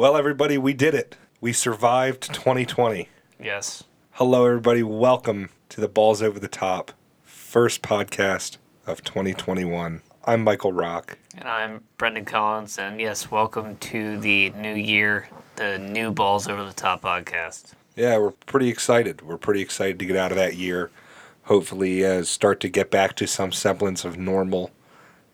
Well, everybody, we did it. We survived 2020. Yes. Hello, everybody. Welcome to the Balls Over the Top first podcast of 2021. I'm Michael Rock. And I'm Brendan Collins. And yes, welcome to the new year, the new Balls Over the Top podcast. Yeah, we're pretty excited. We're pretty excited to get out of that year. Hopefully, uh, start to get back to some semblance of normal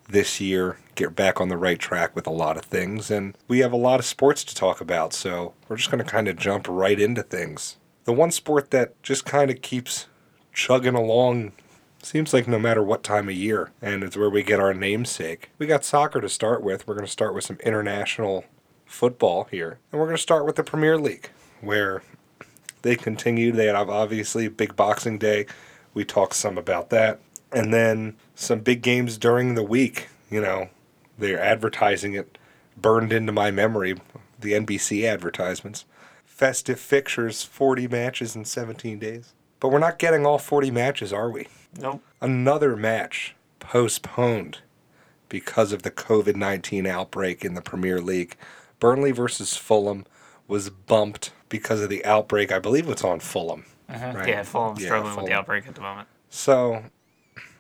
this year, get back on the right track with a lot of things. And we have a lot of sports to talk about, so we're just going to kind of jump right into things. The one sport that just kind of keeps chugging along seems like no matter what time of year, and it's where we get our namesake. We got soccer to start with. We're going to start with some international football here, and we're going to start with the Premier League, where they continued. They have obviously big Boxing Day. We talked some about that, and then some big games during the week. You know, they're advertising it burned into my memory. The NBC advertisements, festive fixtures, 40 matches in 17 days. But we're not getting all 40 matches, are we? Nope. Another match postponed because of the COVID 19 outbreak in the Premier League. Burnley versus Fulham was bumped because of the outbreak. I believe it's on Fulham. Uh-huh. Right? Yeah, Fulham's Yeah, struggling with the outbreak at the moment. So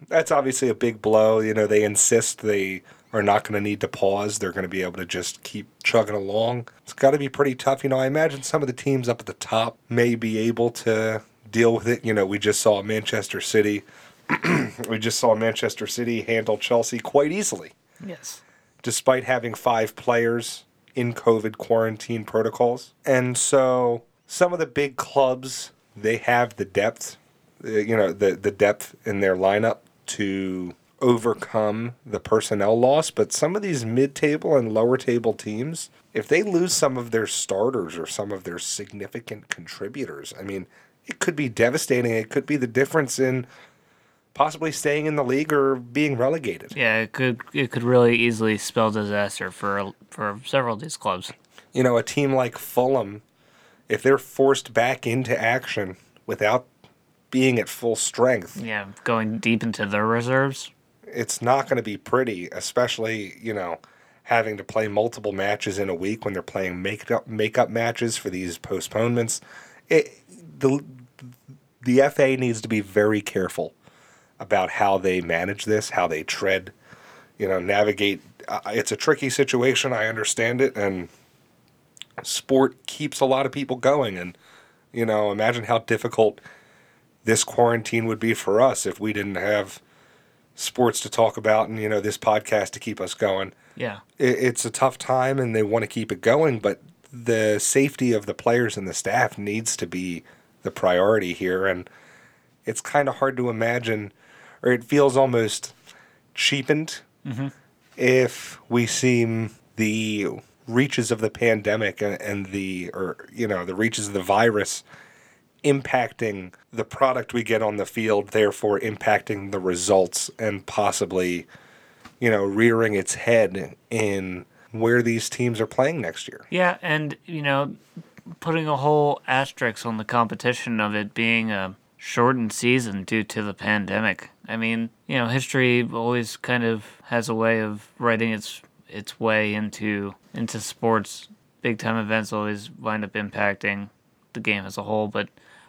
that's obviously a big blow. You know, they insist they are not going to need to pause. They're going to be able to just keep chugging along. It's got to be pretty tough. You know, I imagine some of the teams up at the top may be able to deal with it. You know, we just saw Manchester City. we just saw Manchester City handle Chelsea quite easily, Yes. despite having five players in COVID quarantine protocols. And so some of the big clubs, they have the depth, uh, you know, the, the depth in their lineup to overcome the personnel loss. But some of these mid table and lower table teams, if they lose some of their starters or some of their significant contributors, I mean, it could be devastating. It could be the difference in possibly staying in the league or being relegated. Yeah, it could it could really easily spell disaster for for several of these clubs. you know, a team like Fulham, if they're forced back into action without being at full strength, Yeah, going deep into their reserves. it's not going to be pretty, especially, you know, having to play multiple matches in a week when they're playing make-up make-up matches for these postponements. It, the the FA needs to be very careful about how they manage this, how they tread, you know, navigate. Uh, it's a tricky situation. I understand it, and sport keeps a lot of people going. And you know, imagine how difficult this quarantine would be for us if we didn't have sports to talk about and you know this podcast to keep us going. Yeah. It, it's a tough time, and they want to keep it going, but the safety of the players and the staff needs to be the priority here, and it's kind of hard to imagine, or it feels almost cheapened mm-hmm. if we see the reaches of the pandemic and, and the or you know the reaches of the virus impacting the product we get on the field therefore impacting the results and possibly you know rearing its head in where these teams are playing next year Yeah, and you know, putting a whole asterisk on the competition of it being a shortened season due to the pandemic. I mean, you know, history always kind of has a way of writing its its way into into sports. Big time events always wind up impacting the game as a whole, but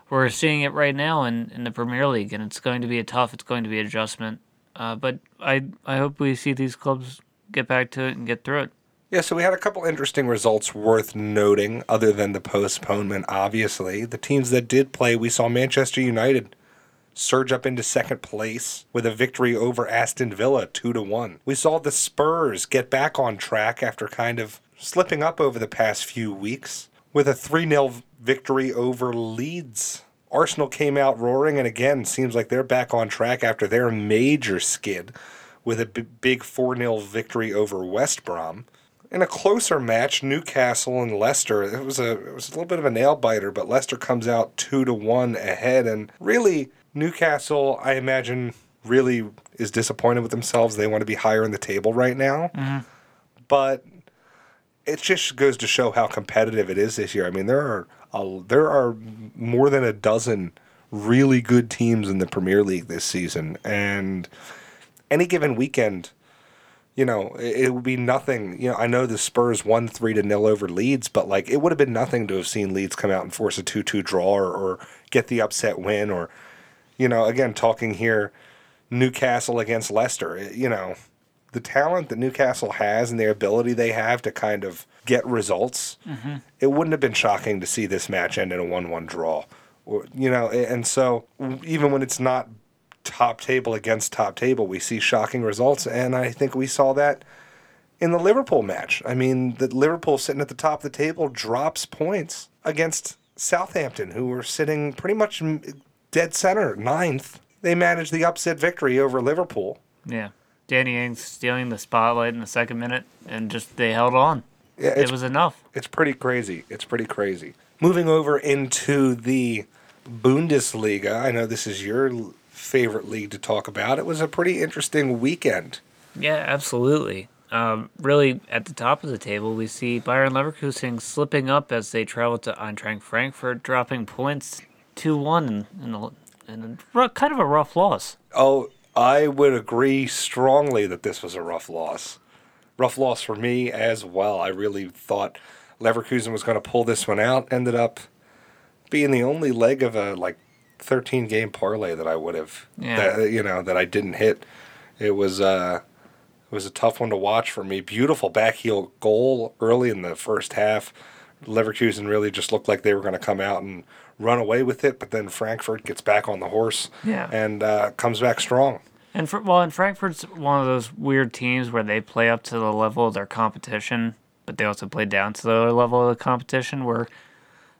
we're seeing it right now in, in the Premier League, and it's going to be a tough. It's going to be adjustment. Uh, but I I hope we see these clubs get back to it and get through it. Yeah, so we had a couple interesting results worth noting, other than the postponement, obviously. The teams that did play, we saw Manchester United surge up into second place with a victory over Aston Villa, 2 to 1. We saw the Spurs get back on track after kind of slipping up over the past few weeks with a 3 0 victory over Leeds. Arsenal came out roaring, and again, seems like they're back on track after their major skid with a b- big 4 0 victory over West Brom. In a closer match, Newcastle and Leicester, it was a it was a little bit of a nail biter, but Leicester comes out two to one ahead, and really Newcastle, I imagine, really is disappointed with themselves. They want to be higher in the table right now, mm-hmm. but it just goes to show how competitive it is this year. I mean, there are a, there are more than a dozen really good teams in the Premier League this season, and any given weekend, you know, it, it would be nothing. You know, I know the Spurs won three to nil over Leeds, but like it would have been nothing to have seen Leeds come out and force a two-two draw or, or get the upset win, or you know, again talking here, Newcastle against Leicester. You know, the talent that Newcastle has and the ability they have to kind of get results. Mm-hmm. It wouldn't have been shocking to see this match end in a one-one draw, or you know, and so even when it's not top table against top table, we see shocking results, and I think we saw that in the Liverpool match. I mean, the Liverpool sitting at the top of the table drops points against Southampton, who were sitting pretty much dead center, ninth. They managed the upset victory over Liverpool. Yeah. Danny Ings stealing the spotlight in the second minute, and just they held on. Yeah, It was enough. it's pretty crazy. It's pretty crazy. Moving over into the Bundesliga, I know this is your favorite league to talk about. It was a pretty interesting weekend. Yeah, absolutely. Um, really, at the top of the table, we see Bayer Leverkusen slipping up as they travel to Eintracht Frankfurt, dropping points 2 1 in, in, a, in a kind of a rough loss. Oh, I would agree strongly that this was a rough loss. Rough loss for me as well. I really thought Leverkusen was going to pull this one out. Ended up being the only leg of a like 13 game parlay that I would have Yeah. that you know that I didn't hit. It was uh it was a tough one to watch for me. Beautiful backheel goal early in the first half. Leverkusen really just looked like they were going to come out and run away with it, but then Frankfurt gets back on the horse Yeah. and uh, comes back strong. And for, well, and Frankfurt's one of those weird teams where they play up to the level of their competition, but they also play down to the level of the competition. Where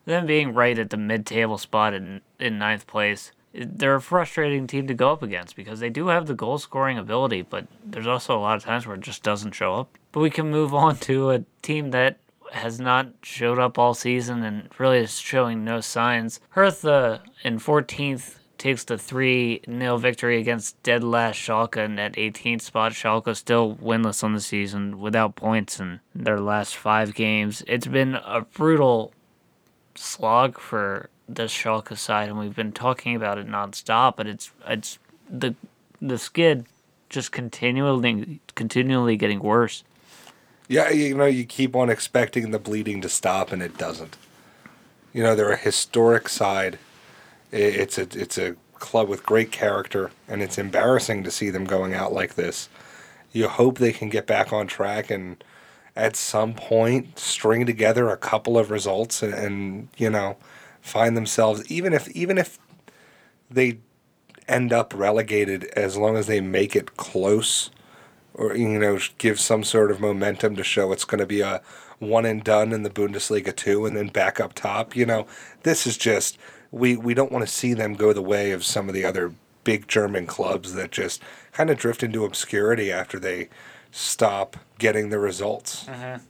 them being right at the mid-table spot in in ninth place, they're a frustrating team to go up against because they do have the goal-scoring ability, but there's also a lot of times where it just doesn't show up. But we can move on to a team that has not showed up all season and really is showing no signs. Hertha in 14th takes the 3 0 victory against dead last Schalke in that 18th spot. Schalke still winless on the season without points in their last five games. It's been a brutal slog for this Schalke side, and we've been talking about it nonstop. But it's it's the the skid just continually continually getting worse. Yeah, you know, you keep on expecting the bleeding to stop, and it doesn't. You know, they're a historic side. It's a it's a club with great character, and it's embarrassing to see them going out like this. You hope they can get back on track and at some point string together a couple of results and, and you know find themselves even if even if they end up relegated as long as they make it close or you know give some sort of momentum to show it's going to be a one and done in the Bundesliga too and then back up top you know this is just we we don't want to see them go the way of some of the other big German clubs that just kind of drift into obscurity after they stop getting the results mm-hmm.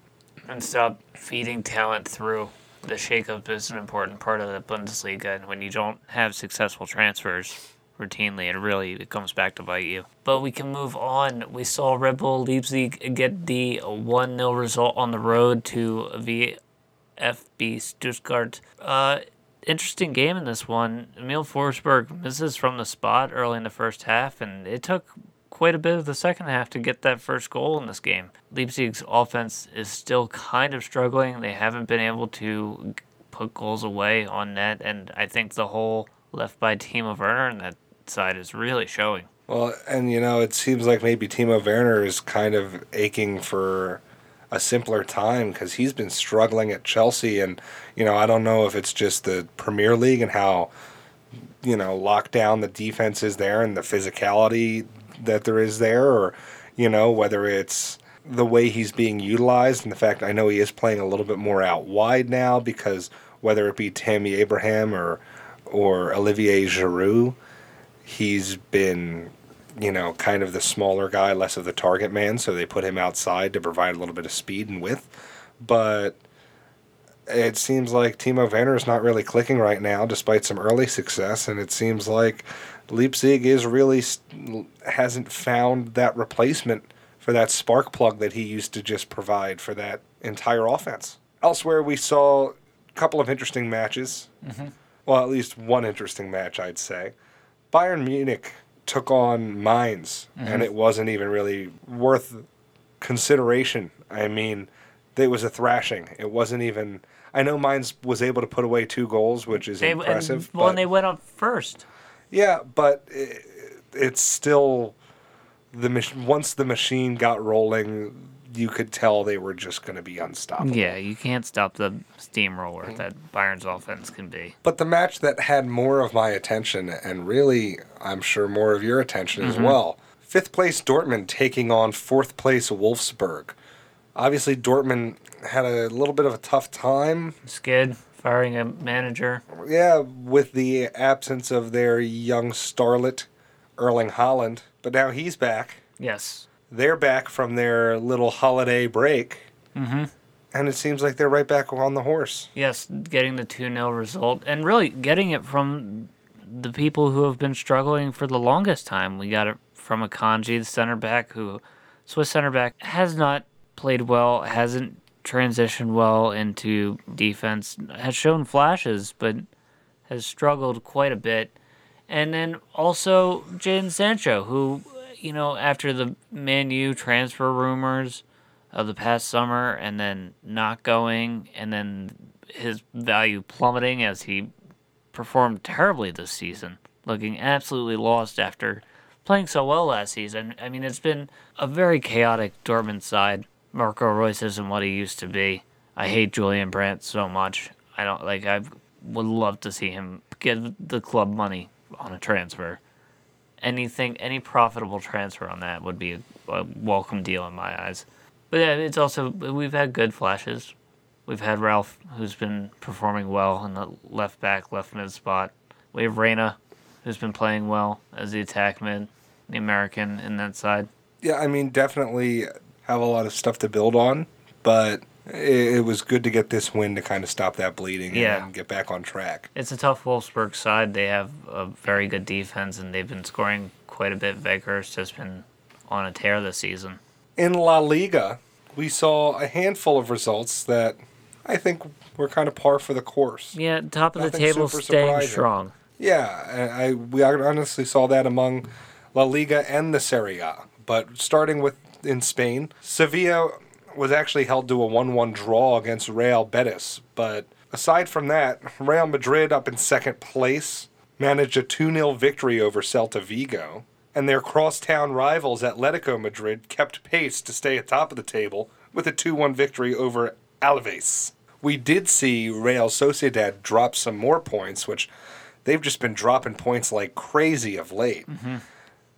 and stop feeding talent through. The shakeup is an important part of the Bundesliga, and when you don't have successful transfers routinely, it really it comes back to bite you. But we can move on. We saw Red Bull Leipzig get the 1 0 result on the road to VfB Stuttgart. Uh, interesting game in this one. Emil Forsberg misses from the spot early in the first half, and it took quite a bit of the second half to get that first goal in this game. Leipzig's offense is still kind of struggling. They haven't been able to put goals away on net, and I think the whole left by Timo Werner on that side is really showing. Well, and you know, it seems like maybe Timo Werner is kind of aching for a simpler time because he's been struggling at Chelsea, and you know, I don't know if it's just the Premier League and how you know locked down the defense is there and the physicality that there is there, or you know, whether it's the way he's being utilized and the fact I know he is playing a little bit more out wide now because whether it be Tammy Abraham or or Olivier Giroud, he's been you know, kind of the smaller guy, less of the target man, so they put him outside to provide a little bit of speed and width. But it seems like Timo Werner is not really clicking right now, despite some early success, and it seems like Leipzig is really st- hasn't found that replacement for that spark plug that he used to just provide for that entire offense. Elsewhere, we saw a couple of interesting matches. Mm-hmm. Well, at least one interesting match, I'd say. Bayern Munich took on Mainz, and mm-hmm. it wasn't even really worth consideration. I mean, it was a thrashing. It wasn't even. I know Mainz was able to put away two goals, which is They, impressive. and, well, but, and they went up first. yeah, but it, it's still the once the machine got rolling, you could tell they were just going to be unstoppable. Yeah, you can't stop the steamroller that Bayern's offense can be. But the match that had more of my attention, and really, I'm sure more of your attention as mm-hmm. well, fifth place Dortmund taking on fourth place Wolfsburg. Obviously, Dortmund had a little bit of a tough time. Skid firing a manager. Yeah, with the absence of their young starlet, Erling Haaland. But now he's back. Yes. They're back from their little holiday break. Mm-hmm. And it seems like they're right back on the horse. Yes, getting the 2 0 result and really getting it from the people who have been struggling for the longest time. We got it from Akanji, the center back, who, Swiss center back, has not played well, hasn't transitioned well into defense, has shown flashes, but has struggled quite a bit. And then also Jadon Sancho, who, you know, after the Man U transfer rumors of the past summer and then not going, and then his value plummeting as he performed terribly this season, looking absolutely lost after playing so well last season. I mean, it's been a very chaotic Dortmund side. Marco Reus isn't what he used to be. I hate Julian Brandt so much. I don't like. I would love to see him get the club money on a transfer. Anything, any profitable transfer on that would be a, a welcome deal in my eyes. But yeah, it's also we've had good flashes. We've had Ralph, who's been performing well in the left back, left mid spot. We have Reyna, who's been playing well as the attack mid, the American in that side. Yeah, I mean, definitely have a lot of stuff to build on, but it, it was good to get this win to kind of stop that bleeding Yeah. and get back on track. It's a tough Wolfsburg side. They have a very good defense, and they've been scoring quite a bit. Weghorst has been on a tear this season. In La Liga, we saw a handful of results that I think were kind of par for the course. Yeah, top of the table staying surprising. strong. Yeah, I, I we honestly saw that among La Liga and the Serie A. But starting with in Spain, Sevilla was actually held to a 1-1 draw against Real Betis. But aside from that, Real Madrid up in second place managed a 2-0 victory over Celta Vigo. And their crosstown rivals Atletico Madrid kept pace to stay atop of the table with a 2-1 victory over Alaves. We did see Real Sociedad drop some more points, which they've just been dropping points like crazy of late, mm-hmm.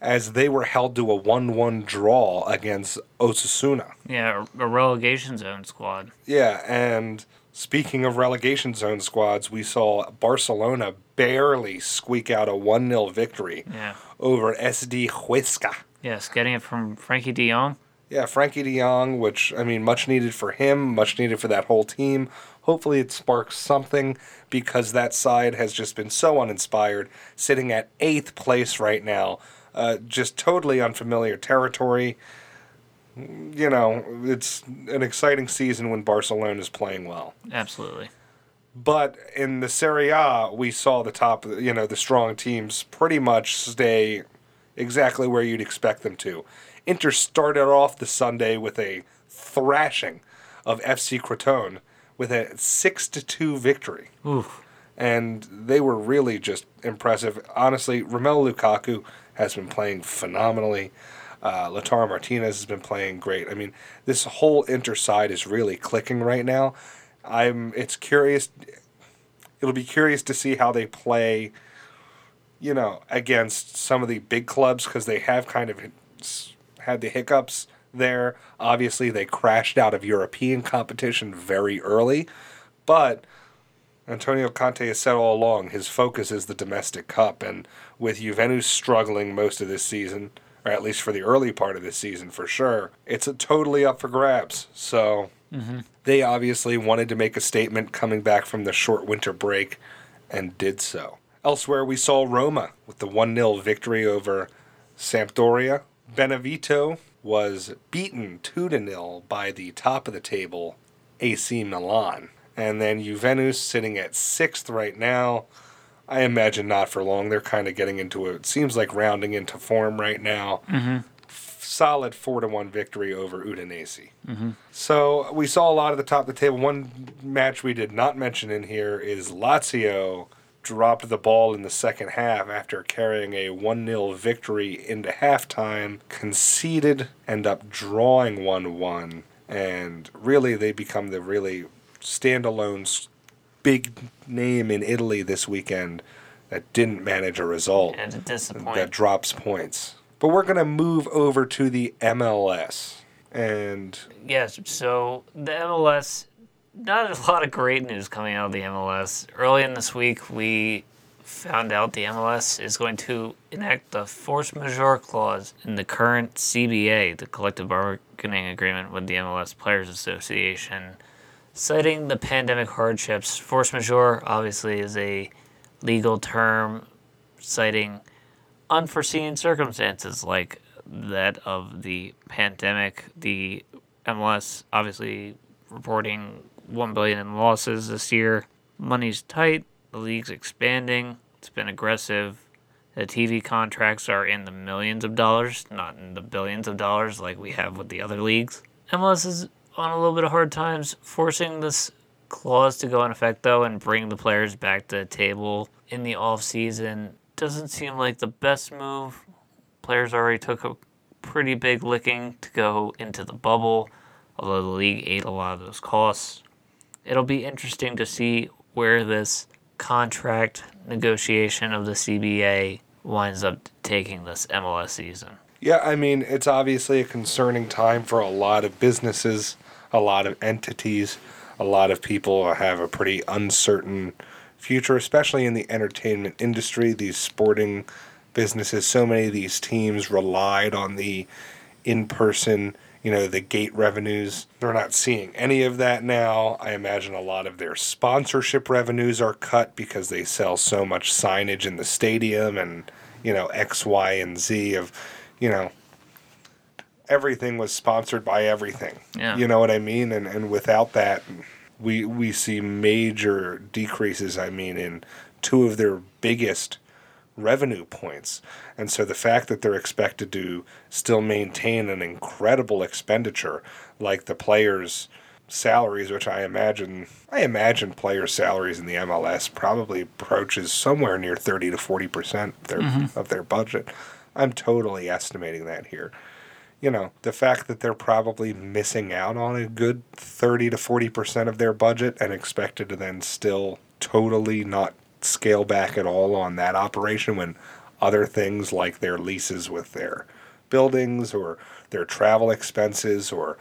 As they were held to a 1 1 draw against Osasuna. Yeah, a relegation zone squad. Yeah, and speaking of relegation zone squads, we saw Barcelona barely squeak out a 1 0 victory Yeah. over SD Huesca. Yes, getting it from Frenkie De Jong. Yeah, Frenkie de Jong, which, I mean, much needed for him, much needed for that whole team. Hopefully, it sparks something because that side has just been so uninspired, sitting at eighth place right now. Uh, just totally unfamiliar territory. You know, it's an exciting season when Barcelona is playing well. Absolutely. But in the Serie A, we saw the top, you know, the strong teams pretty much stay exactly where you'd expect them to. Inter started off the Sunday with a thrashing of FC Crotone with a 6 to 2 victory. Oof. And they were really just impressive. Honestly, Romelu Lukaku has been playing phenomenally. Uh, Martinez has been playing great. I mean, this whole Inter side is really clicking right now. I'm. It's curious. It'll be curious to see how they play. You know, against some of the big clubs because they have kind of had the hiccups there. Obviously, they crashed out of European competition very early, but Antonio Conte has said all along his focus is the domestic cup, and with Juventus struggling most of this season, or at least for the early part of this season for sure, it's a totally up for grabs. So mm-hmm. they obviously wanted to make a statement coming back from the short winter break, and did so. Elsewhere, we saw Roma with the 1 0 victory over Sampdoria. Benevento was beaten 2 0 by the top of the table AC Milan. And then Juventus sitting at sixth right now. I imagine not for long. They're kind of getting into it. Seems like rounding into form right now. Mm-hmm. solid four to one victory over Udinese. Mm-hmm. So we saw a lot at the top of the table. One match we did not mention in here is Lazio dropped the ball in the second half after carrying a 1 0 victory into halftime, conceded, end up drawing 1 1, and really they become the really standalone big name in Italy this weekend that didn't manage a result And to disappoint. that drops points. But we're going to move over to the MLS. And Yes, so the MLS, not a lot of great news coming out of the MLS. Early in this week, we found out the MLS is going to enact the force majeure clause in the current CBA, the collective bargaining agreement with the MLS Players Association, citing the pandemic hardships. Force majeure, obviously, is a legal term citing unforeseen circumstances like that of the pandemic. The MLS obviously reporting one billion in losses this year. Money's tight. The league's expanding. It's been aggressive. The TV contracts are in the millions of dollars, not in the billions of dollars like we have with the other leagues. MLS is on a little bit of hard times forcing this clause to go in effect though and bring the players back to the table in the off season doesn't seem like the best move. Players already took a pretty big licking to go into the bubble, although the league ate a lot of those costs. It'll be interesting to see where this contract negotiation of the CBA winds up taking this MLS season. yeah, I mean, it's obviously a concerning time for a lot of businesses, a lot of entities. A lot of people have a pretty uncertain future, especially in the entertainment industry, these sporting businesses. So many of these teams relied on the in person, you know, the gate revenues. They're not seeing any of that now. I imagine a lot of their sponsorship revenues are cut because they sell so much signage in the stadium and, you know, X, Y, and Z of, you know, everything was sponsored by everything. Yeah. You know what I mean? And and without that we we see major decreases, I mean, in two of their biggest revenue points. And so the fact that they're expected to still maintain an incredible expenditure like the players' salaries, which I imagine I imagine players' salaries in the MLS probably approaches somewhere near thirty to forty percent of their mm-hmm. of their budget. I'm totally estimating that here. You know, the fact that they're probably missing out on a good 30 to 40% of their budget and expected to then still totally not scale back at all on that operation when other things like their leases with their buildings or their travel expenses or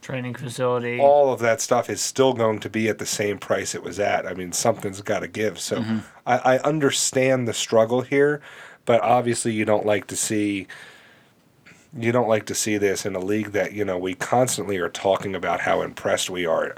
Training facility. all of that stuff is still going to be at the same price it was at. I mean, something's got to give. So mm-hmm. I, I understand the struggle here, but obviously you don't like to see you don't like to see this in a league that you know we constantly are talking about how impressed we are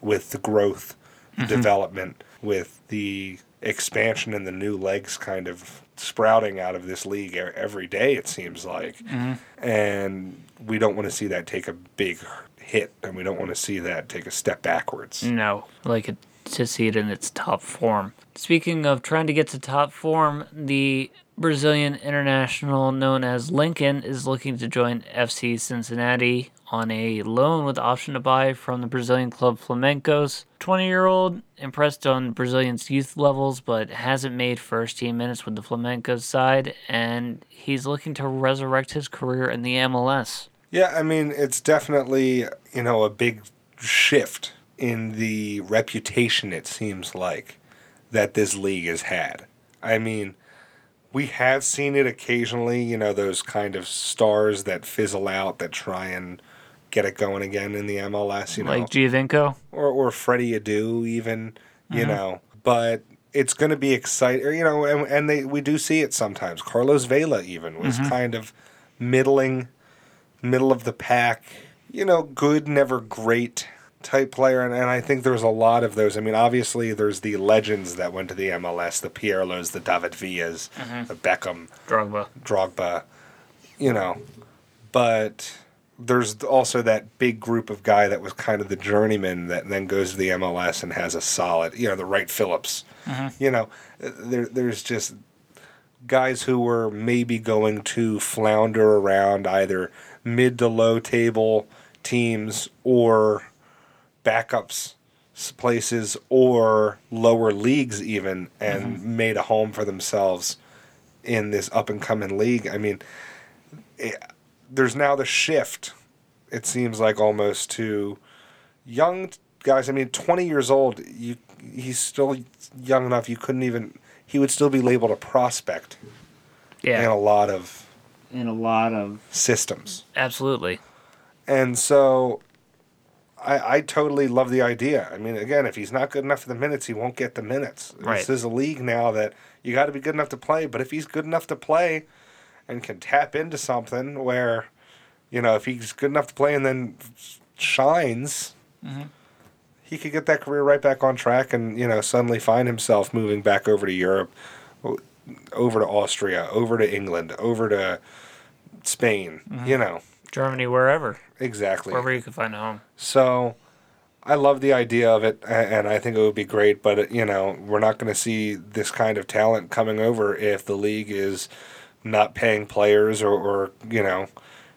with the growth, mm-hmm. development, with the expansion and the new legs kind of sprouting out of this league every day. It seems like, mm-hmm. and we don't want to see that take a big hit, and we don't want to see that take a step backwards. No, like it, to see it in its top form. Speaking of trying to get to top form, the Brazilian international known as Lincoln is looking to join FC Cincinnati on a loan with option to buy from the Brazilian club Flamengos. 20 year old, impressed on Brazilian's youth levels, but hasn't made first team minutes with the Flamengos side, and he's looking to resurrect his career in the MLS. Yeah, I mean, it's definitely, you know, a big shift in the reputation, it seems like, that this league has had. I mean, we have seen it occasionally, you know, those kind of stars that fizzle out that try and get it going again in the MLS, you know Like Giovinco? or or Freddie Adu even, you mm-hmm. know. But it's going to be exciting, you know, and, and they we do see it sometimes. Carlos Vela even was mm-hmm. kind of middling, middle of the pack, you know, good never great type player, and, and I think there's a lot of those. I mean, obviously there's the legends that went to the MLS, the Pirlos, the David Villas, mm-hmm. the Beckham, Drogba. Drogba, you know, but there's also that big group of guy that was kind of the journeyman that then goes to the MLS and has a solid, you know, the Wright Phillips. Mm-hmm. You know, there there's just guys who were maybe going to flounder around either mid to low table teams or backups places or lower leagues even and mm-hmm. made a home for themselves in this up and coming league. I mean, it, there's now the shift. It seems like almost to young guys. I mean, 20 years old. You he's still young enough. You couldn't even. He would still be labeled a prospect Yeah. in a lot of In a lot of systems. absolutely. And so I, I totally love the idea. I mean, again, if he's not good enough for the minutes, he won't get the minutes. Right. This is a league now that you got to be good enough to play. But if he's good enough to play and can tap into something where, you know, if he's good enough to play and then shines, mm-hmm. he could get that career right back on track and, you know, suddenly find himself moving back over to Europe, over to Austria, over to England, over to Spain, mm-hmm. you know. Germany, wherever, Exactly. wherever you can find a home. So I love the idea of it, and I think it would be great. But uh, you know, we're not going to see this kind of talent coming over if the league is not paying players or, or you know,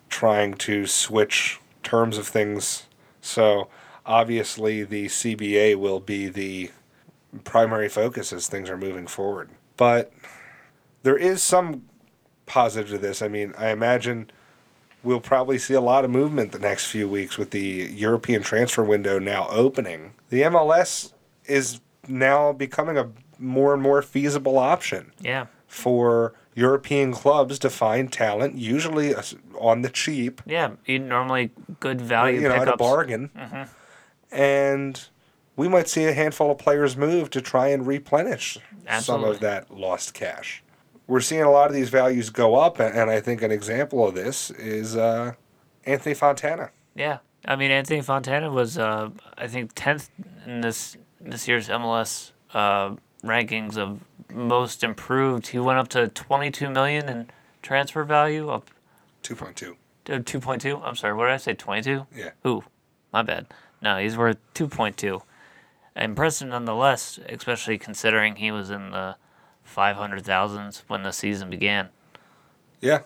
trying to switch terms of things. So obviously, the CBA will be the primary focus as things are moving forward. But there is some positive to this. I mean, I imagine we'll probably see a lot of movement the next few weeks with the European transfer window now opening. The MLS is now becoming a more and more feasible option Yeah. for European clubs to find talent, usually on the cheap, Yeah. Normally good value you know, at a pickups. bargain. Mm-hmm. And we might see a handful of players move to try and replenish some of that lost cash. We're seeing a lot of these values go up, and I think an example of this is uh, Anthony Fontana. Yeah. I mean, Anthony Fontana was, uh, I think, tenth in this this year's MLS uh, rankings of most improved. He went up to twenty two million in transfer value, up Two point two. Two point two. I'm sorry, what did I say? Twenty two. Yeah. Ooh, my bad. No, he's worth two point two. Impressive nonetheless, especially considering he was in the five hundred thousands when the season began. Yeah.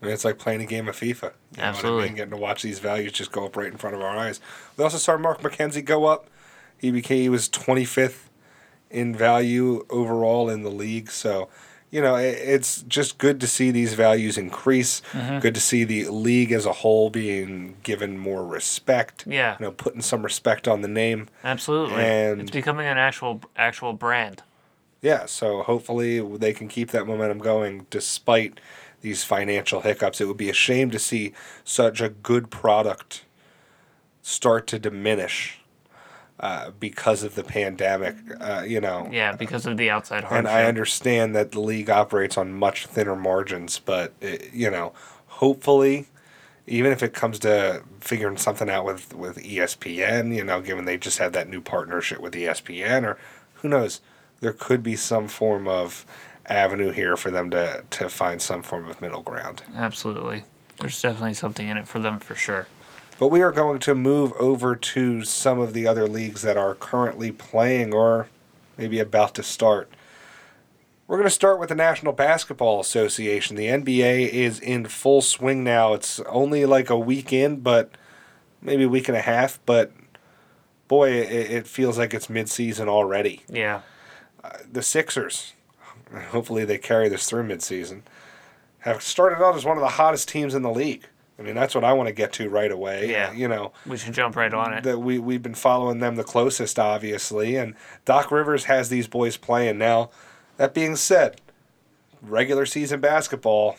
I mean, it's like playing a game of FIFA. You know I Absolutely. mean? Getting to watch these values just go up right in front of our eyes. We also saw Mark McKenzie go up. He became he was 25th in value overall in the league. So, you know, it, it's just good to see these values increase. Mm-hmm. Good to see the league as a whole being given more respect. Yeah. You know, putting some respect on the name. Absolutely, And- it's becoming an actual actual brand. Yeah, so hopefully they can keep that momentum going despite these financial hiccups. It would be a shame to see such a good product start to diminish uh, because of the pandemic. Uh, you know, Yeah, because of the outside hardship. and I understand that the league operates on much thinner margins, but it, you know, hopefully, even if it comes to figuring something out with with ESPN, you know, given they just had that new partnership with ESPN, or who knows, there could be some form of avenue here for them to to find some form of middle ground. Absolutely. There's definitely something in it for them for sure. But we are going to move over to some of the other leagues that are currently playing or maybe about to start. We're going to start with the National Basketball Association. The NBA is in full swing now. It's only like a week in, but maybe a week and a half, but boy, it, it feels like it's midseason already. Yeah. The Sixers, hopefully they carry this through midseason, have started out as one of the hottest teams in the league. I mean, that's what I want to get to right away. Yeah. You know, We should jump right on it. that we we've been following them the closest, obviously, and Doc Rivers has these boys playing now. That being said, regular season basketball,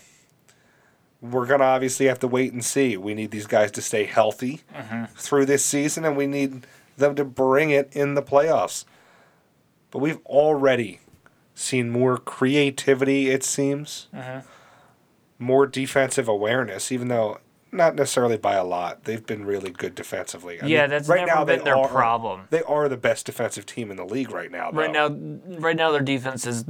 we're gonna obviously have to wait and see. We need these guys to stay healthy mm-hmm. through this season, and we need them to bring it in the playoffs. But we've already seen more creativity, it seems, mm-hmm. more defensive awareness, even though not necessarily by a lot. They've been really good defensively. I Yeah, mean, that's right never now been their are- problem. They are the best defensive team in the league right now. Right now, right now their defense is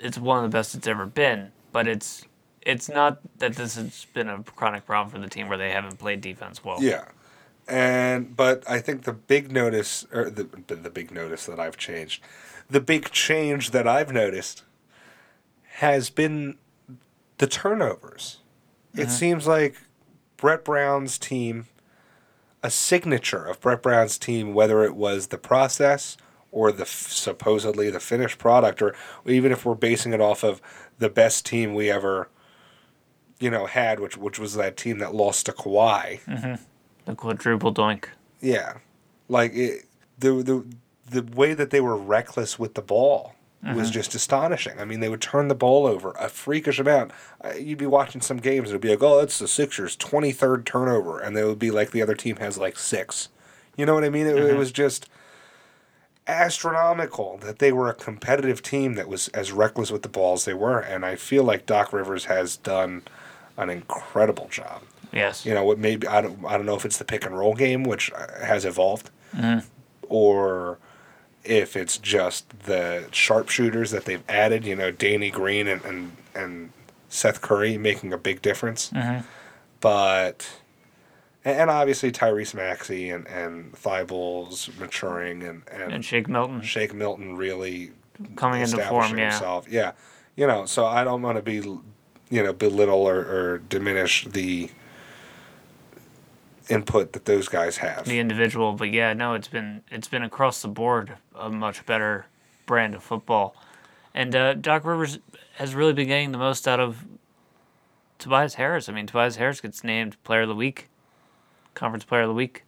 it's one of the best it's ever been. But it's it's not that this has been a chronic problem for the team where they haven't played defense well. Yeah, and but I think the big notice or the the big notice that I've changed, the big change that I've noticed has been the turnovers. It uh-huh. seems like Brett Brown's team, a signature of Brett Brown's team, whether it was the process or the f- supposedly the finished product, or even if we're basing it off of the best team we ever, you know, had, which which was that team that lost to Kawhi. Mm-hmm. The quadruple doink. Yeah, like it, the the the way that they were reckless with the ball was uh-huh. just astonishing. I mean, they would turn the ball over a freakish amount. You'd be watching some games, it'd be like, oh, that's the Sixers' twenty third turnover, and they would be like the other team has like six. You know what I mean? It, it uh-huh. was just astronomical that they were a competitive team that was as reckless with the ball as they were, and I feel like Doc Rivers has done an incredible job Yes. you know what maybe I don't I don't know if it's the pick and roll game which uh, has evolved mm-hmm. or if it's just the sharpshooters that they've added you know Danny Green and and, and Seth Curry making a big difference mm-hmm. but and obviously Tyrese Maxey and and Thybulles maturing and and, And Shake Milton Shake Milton really coming into form. Yeah. himself. Yeah, you know, so I don't want to be, you know, belittle or, or diminish the input that those guys have. the individual, but yeah, no, it's been it's been across the board a much better brand of football, and uh, Doc Rivers has really been getting the most out of Tobias Harris. I mean, Tobias Harris gets named Player of the Week, Conference Player of the Week.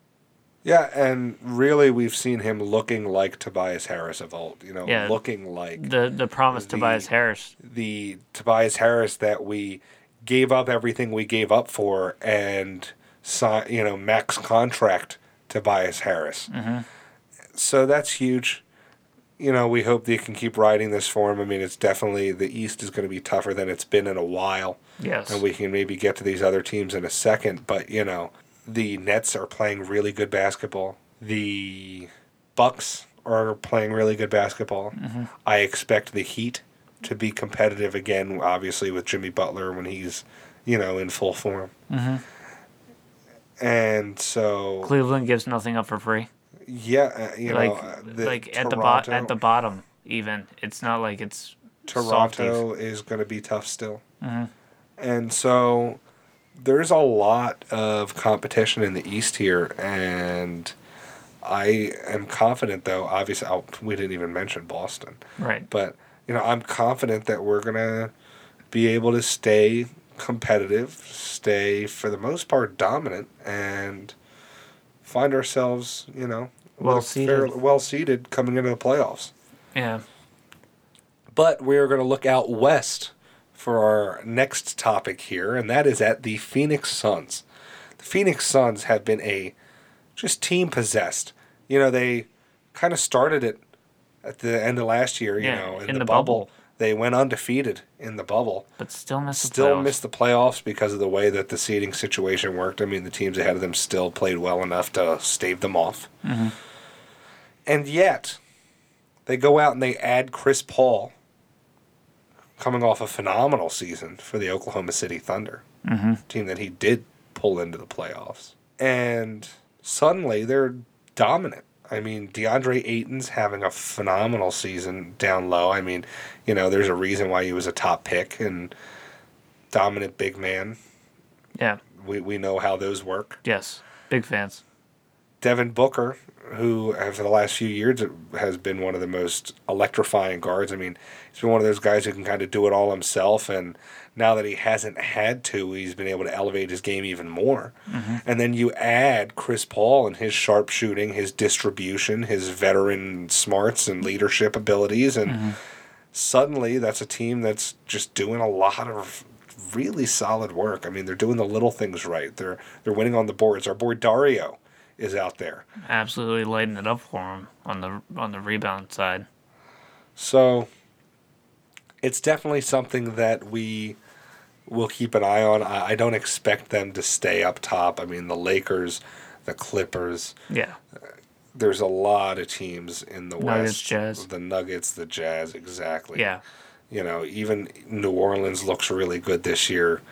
Yeah, and really, we've seen him looking like Tobias Harris of old. You know, Yeah. looking like The the promised The- Tobias Harris. the Tobias Harris that we gave up everything we gave up for and si- you know max contract Tobias Harris. Mm-hmm. So that's huge. You know, we hope they can keep riding this form. I mean, it's definitely the East is going to be tougher than it's been in a while, Yes. and we can maybe get to these other teams in a second. But you know, the Nets are playing really good basketball. The Bucks are playing really good basketball. Mm-hmm. I expect the Heat to be competitive again, obviously with Jimmy Butler when he's, you know, in full form. Mm-hmm. And so, Cleveland gives nothing up for free. yeah, uh, you like know, uh, the like at the bot at the bottom even. It's not like it's Toronto is going to be tough still. And so there's a lot of competition in the East here. And I am confident, though, obviously, oh, we didn't even mention Boston. right. But, you know, I'm confident that we're going to be able to stay competitive, stay, for the most part, dominant, and find ourselves, you know, Well seated. well seated coming into the playoffs. Yeah. But we are going to look out west for our next topic here, and that is at the Phoenix Suns. The Phoenix Suns have been a just team possessed. You know, they kind of started it at the end of last year, you Yeah, know, in, in the, the bubble. bubble. They went undefeated in the bubble. But still miss the Still playoffs. missed the playoffs because of the way that the seeding situation worked. I mean, the teams ahead of them still played well enough to stave them off. And yet, they go out and they add Chris Paul, coming off a phenomenal season for the Oklahoma City Thunder, mm-hmm. team that he did pull into the playoffs. And suddenly they're dominant. I mean, DeAndre Ayton's having a phenomenal season down low. I mean, you know, there's a reason why he was a top pick and dominant big man. Yeah. We, we know how those work. Yes. Big fans. Devin Booker, who for the last few years has been one of the most electrifying guards. I mean, he's been one of those guys who can kind of do it all himself, and now that he hasn't had to, he's been able to elevate his game even more. Mm-hmm. And then you add Chris Paul and his sharp shooting, his distribution, his veteran smarts and leadership abilities, and mm-hmm. suddenly that's a team that's just doing a lot of really solid work. I mean, they're doing the little things right. They're they're winning on the boards. Our boy Dario is out there. Absolutely lighting it up for him on the on the rebound side. So it's definitely something that we will keep an eye on. I, I don't expect them to stay up top. I mean, the Lakers, the Clippers, Yeah. there's a lot of teams in the Nuggets, West. Jazz. The Nuggets, the Jazz, exactly. Yeah. You know, even New Orleans looks really good this year.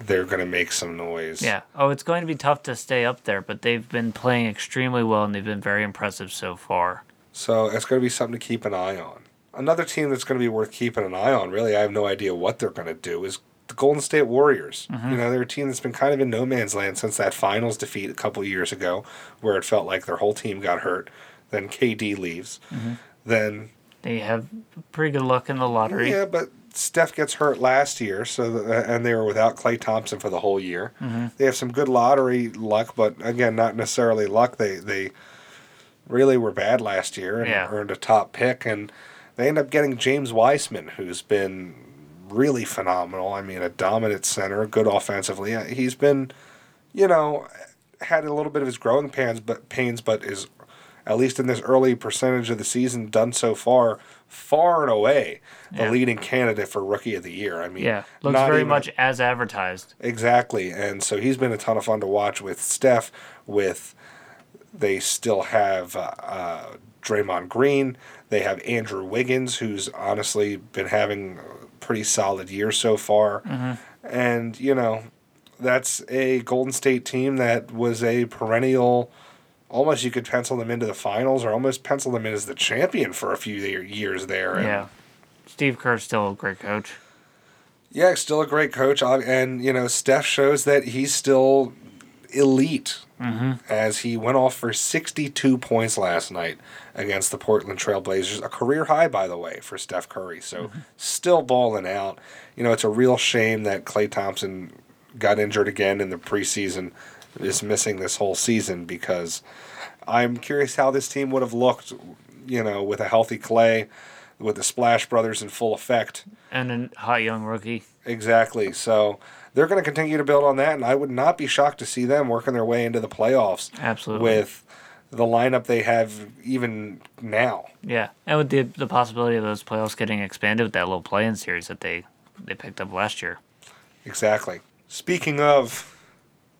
They're going to make some noise. Yeah. Oh, it's going to be tough to stay up there, but they've been playing extremely well and they've been very impressive so far. So it's going to be something to keep an eye on. Another team that's going to be worth keeping an eye on, really, I have no idea what they're going to do, is the Golden State Warriors. You mm-hmm. know, they're a team that's been kind of in no man's land since that finals defeat a couple years ago, where it felt like their whole team got hurt. Then KD leaves. Mm-hmm. Then They have pretty good luck in the lottery. yeah, but Steph gets hurt last year, so the, uh, and they were without Klay Thompson for the whole year. Mm-hmm. They have some good lottery luck, but again, not necessarily luck. They they really were bad last year and Yeah. earned a top pick, and they end up getting James Wiseman, who's been really phenomenal. I mean, a dominant center, good offensively. Uh, He's been, you know, had a little bit of his growing pains, but pains, but is at least in this early percentage of the season done so far, far and away the Yeah. leading candidate for rookie of the year. I mean, Yeah, looks not very even- much as advertised. Exactly. And so he's been a ton of fun to watch with Steph, with they still have uh, uh, Draymond Green. They have Andrew Wiggins, who's honestly been having pretty solid year so far. Mm-hmm. And, you know, that's a Golden State team that was a perennial, almost you could pencil them into the finals or almost pencil them in as the champion for a few years there. And Yeah. Steve Kerr's still a great coach. Yeah, still a great coach, and you know Steph shows that he's still elite. Mm-hmm. As he went off for 62 points last night against the Portland Trailblazers, a career high, by the way, for Steph Curry. So still balling out. You know, it's a real shame that Klay Thompson got injured again in the preseason, is missing this whole season because I'm curious how this team would have looked. You know, with a healthy Klay, with the Splash Brothers in full effect. And a hot young rookie. Exactly. So they're going to continue to build on that, and I would not be shocked to see them working their way into the playoffs Absolutely. with the lineup they have even now. Yeah, and with the the possibility of those playoffs getting expanded with that little play-in series that they they picked up last year. Exactly. Speaking of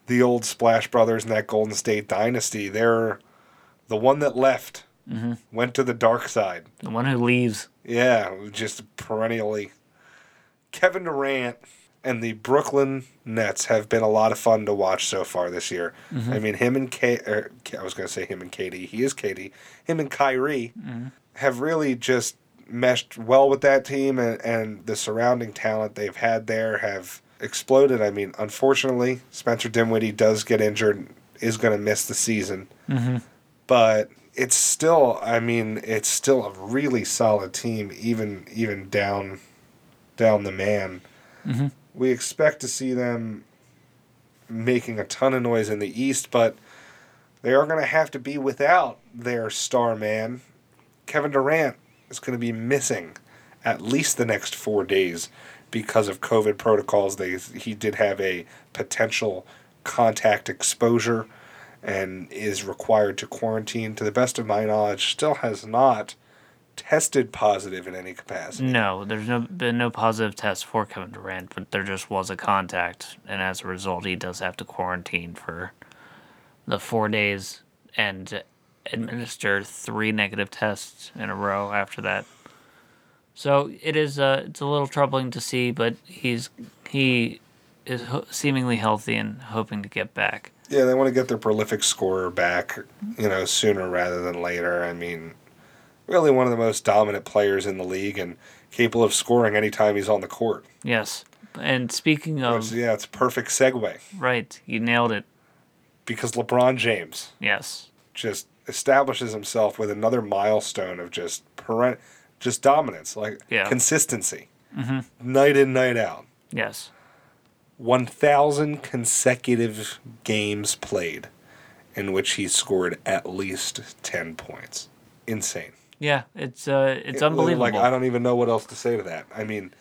the old Splash Brothers and that Golden State dynasty, they're the one that left mm-hmm. went to the dark side. The one who leaves. Yeah, just perennially. Kevin Durant and the Brooklyn Nets have been a lot of fun to watch so far this year. Mm-hmm. I mean, him and K, er, I was going to say him and KD. He is KD. Him and Kyrie mm-hmm. have really just meshed well with that team, and, and the surrounding talent they've had there have exploded. I mean, unfortunately, Spencer Dinwiddie does get injured, is going to miss the season mm-hmm. but it's still I mean it's still a really solid team even even down down the man. We expect to see them making a ton of noise in the East, but they are going to have to be without their star man. Kevin Durant is going to be missing at least the next 4 days because of COVID protocols. They he did have a potential contact exposure and is required to quarantine. To the best of my knowledge, still has not tested positive in any capacity. No, there's no been no positive test for Kevin Durant, but there just was a contact, and as a result, he does have to quarantine for the four days and administer three negative tests in a row after that. So it is uh, it's a little troubling to see, but he's he is ho- seemingly healthy and hoping to get back. Yeah, they want to get their prolific scorer back, you know, sooner rather than later. I mean, really one of the most dominant players in the league and capable of scoring anytime he's on the court. Yes, and speaking of So, yeah, it's a perfect segue right, you nailed it. because LeBron James Yes, just establishes himself with another milestone of just parent, just dominance, like Yeah. consistency, mm-hmm. night in, night out. yes. 1,000 consecutive games played in which he scored at least 10 points. Insane. Yeah, it's uh, it's It- unbelievable. Like, I don't even know what else to say to that. I mean,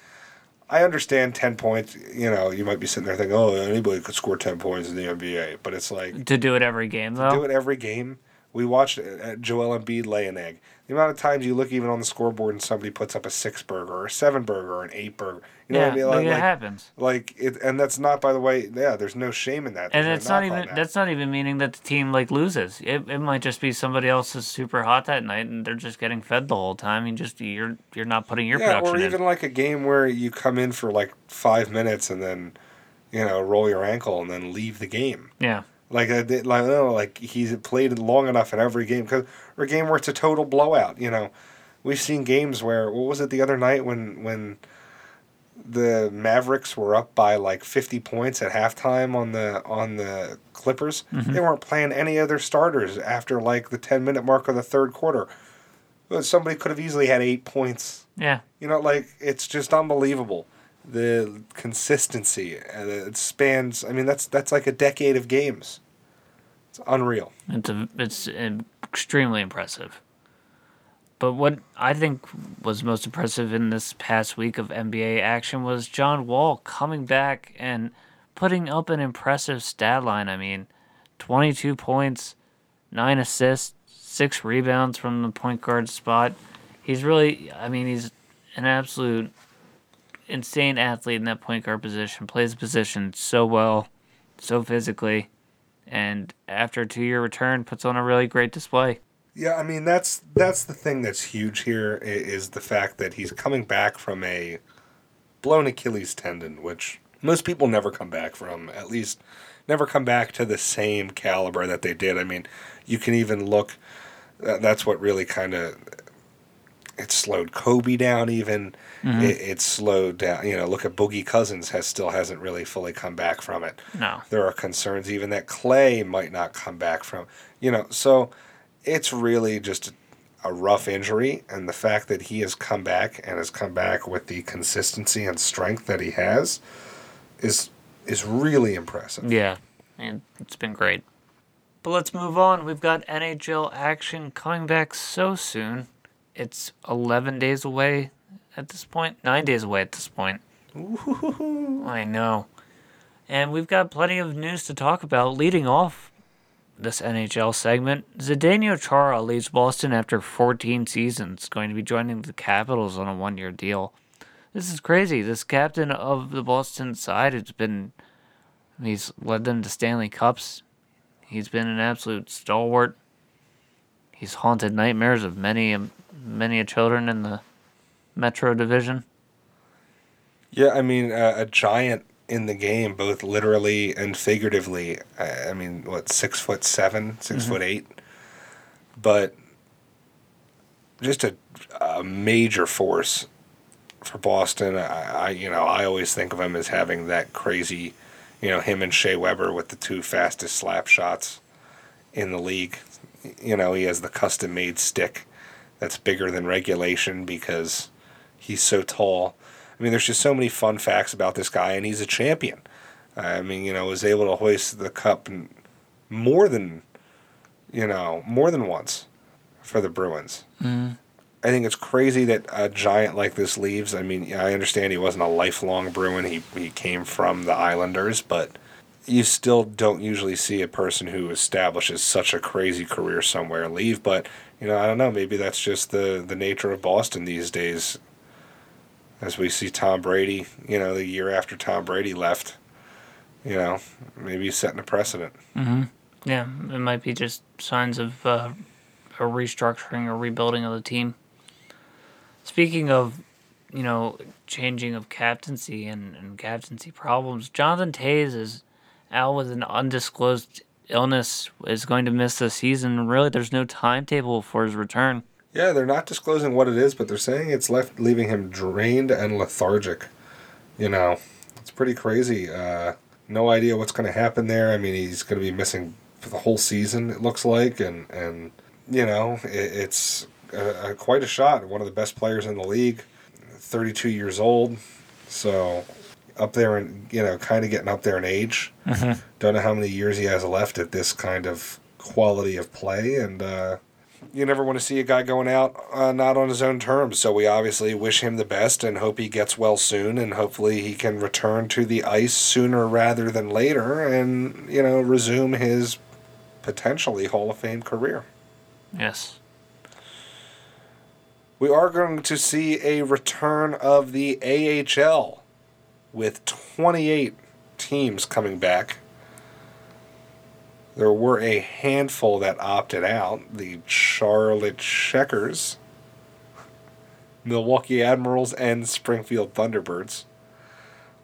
I understand 10 points. You know, you might be sitting there thinking, oh, anybody could score 10 points in the NBA. But it's like, to do it every game though. do it every game. We watched Joel Embiid lay an egg. The amount of times you look even on the scoreboard and somebody puts up a six burger or a seven burger or an eight burger. You know yeah, what I mean? like, it like, happens. like it, and that's not, by the way, yeah. There's no shame in that. And it's no not even that. that's not even meaning that the team like loses. It, it might just be somebody else is super hot that night and they're just getting fed the whole time. You just you're you're not putting your yeah, production or even in. like a game where you come in for like five minutes and then, you know, roll your ankle and then leave the game. Yeah, Like, uh, I did, like, no, like he's played long enough in every game, cause, or a game where it's a total blowout. You know, We've seen games where what was it the other night when when the Mavericks were up by like 50 points at halftime on the on the Clippers. Mm-hmm. They weren't playing any other starters after like the 10 minute mark of the third quarter. But somebody could have easily had 8 points. Yeah. You know like it's just unbelievable. The consistency and it spans I mean that's that's like a decade of games. It's unreal. It's a, it's extremely impressive. But what I think was most impressive in this past week of NBA action was John Wall coming back and putting up an impressive stat line. I mean, 22 points, 9 assists, 6 rebounds from the point guard spot. He's really, I mean, he's an absolute insane athlete in that point guard position, plays the position so well, so physically and after a two year return puts on a really great display. Yeah, I mean that's that's the thing that's huge here is the fact that he's coming back from a blown Achilles tendon, which most people never come back from. At least never come back to the same caliber that they did. I mean, you can even look. That's what really kind of it slowed Kobe down. Even mm-hmm. it, it slowed down. You know, look at Boogie Cousins has still hasn't really fully come back from it No. there are concerns even that Klay might not come back from. You know, so it's really just a rough injury, and the fact that he has come back and has come back with the consistency and strength that he has is is really impressive. Yeah. And it's been great. But let's move on. We've got NHL action coming back so soon. It's 11 days away at this point, 9 days away at this point. I know. And we've got plenty of news to talk about leading off this NHL segment. Zdeno Chara leaves Boston after 14 seasons, going to be joining the Capitals on a one year deal. This is crazy. This captain of the Boston side has been, he's led them to Stanley Cups. He's been an absolute stalwart. He's haunted nightmares of many, um, many a children in the Metro Division. Yeah, I mean, uh, a giant in the game, both literally and figuratively. I, I mean, what six foot seven, 6 foot eight, but just a, a major force for Boston. I, I, you know, I always think of him as having that crazy, you know, him and Shea Weber with the two fastest slap shots in the league. You know, he has the custom made stick that's bigger than regulation because he's so tall. I mean, there's just so many fun facts about this guy, and he's a champion. I mean, you know, was able to hoist the cup more than, you know, more than once for the Bruins. Mm. I think it's crazy that a giant like this leaves. I mean, I understand he wasn't a lifelong Bruin. He he came from the Islanders, but you still don't usually see a person who establishes such a crazy career somewhere leave. But you know, I don't know. Maybe that's just the the nature of Boston these days. As we see Tom Brady, you know, the year after Tom Brady left, you know, maybe he's setting a precedent. Mm-hmm. Yeah, it might be just signs of uh, a restructuring or rebuilding of the team. Speaking of, you know, changing of captaincy and, and captaincy problems, Jonathan Toews is out with an undisclosed illness, is going to miss the season. Really, there's no timetable for his return. Yeah, they're not disclosing what it is, but they're saying it's left leaving him drained and lethargic. You know, it's pretty crazy. Uh, no idea what's going to happen there. I mean, he's going to be missing the whole season. It looks like, and and you know, it, it's uh, quite a shot. One of the best players in the league, thirty-two years old, so up there and you know, kind of getting up there in age. Don't know how many years he has left at this kind of quality of play, and. Uh, you never want to see a guy going out uh, not on his own terms. So we obviously wish him the best and hope he gets well soon, and hopefully he can return to the ice sooner rather than later, and you know resume his potentially Hall of Fame career. Yes. We are going to see a return of the AHL with 28 teams coming back. There were a handful that opted out. The Charlotte Checkers, Milwaukee Admirals, and Springfield Thunderbirds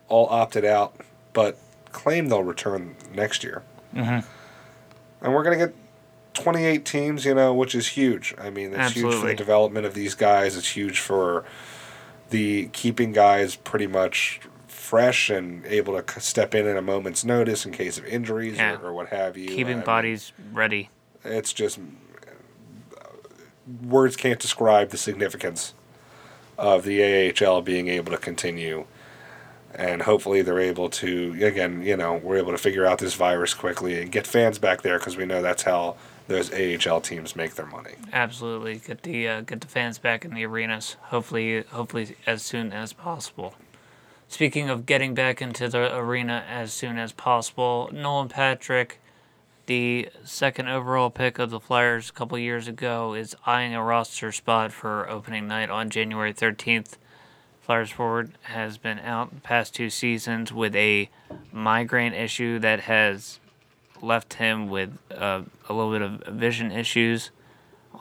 all opted out, but claim they'll return next year. Mhm. And we're going to get 28 teams, you know, which is huge. I mean, it's huge for the development of these guys. It's huge for the keeping guys pretty much fresh and able to step in at a moment's notice in case of injuries Yeah. or, or what have you. I Keeping mean, bodies ready. it's just words can't describe the significance of the AHL being able to continue. And hopefully they're able to again, you know, we're able to figure out this virus quickly and get fans back there because we know that's how those AHL teams make their money. Absolutely, get the uh, get the fans back in the arenas. Hopefully, hopefully as soon as possible. Speaking of getting back into the arena as soon as possible, Nolan Patrick, the second overall pick of the Flyers a couple years ago, is eyeing a roster spot for opening night on January thirteenth. Flyers forward has been out the past two seasons with a migraine issue that has left him with uh, a little bit of vision issues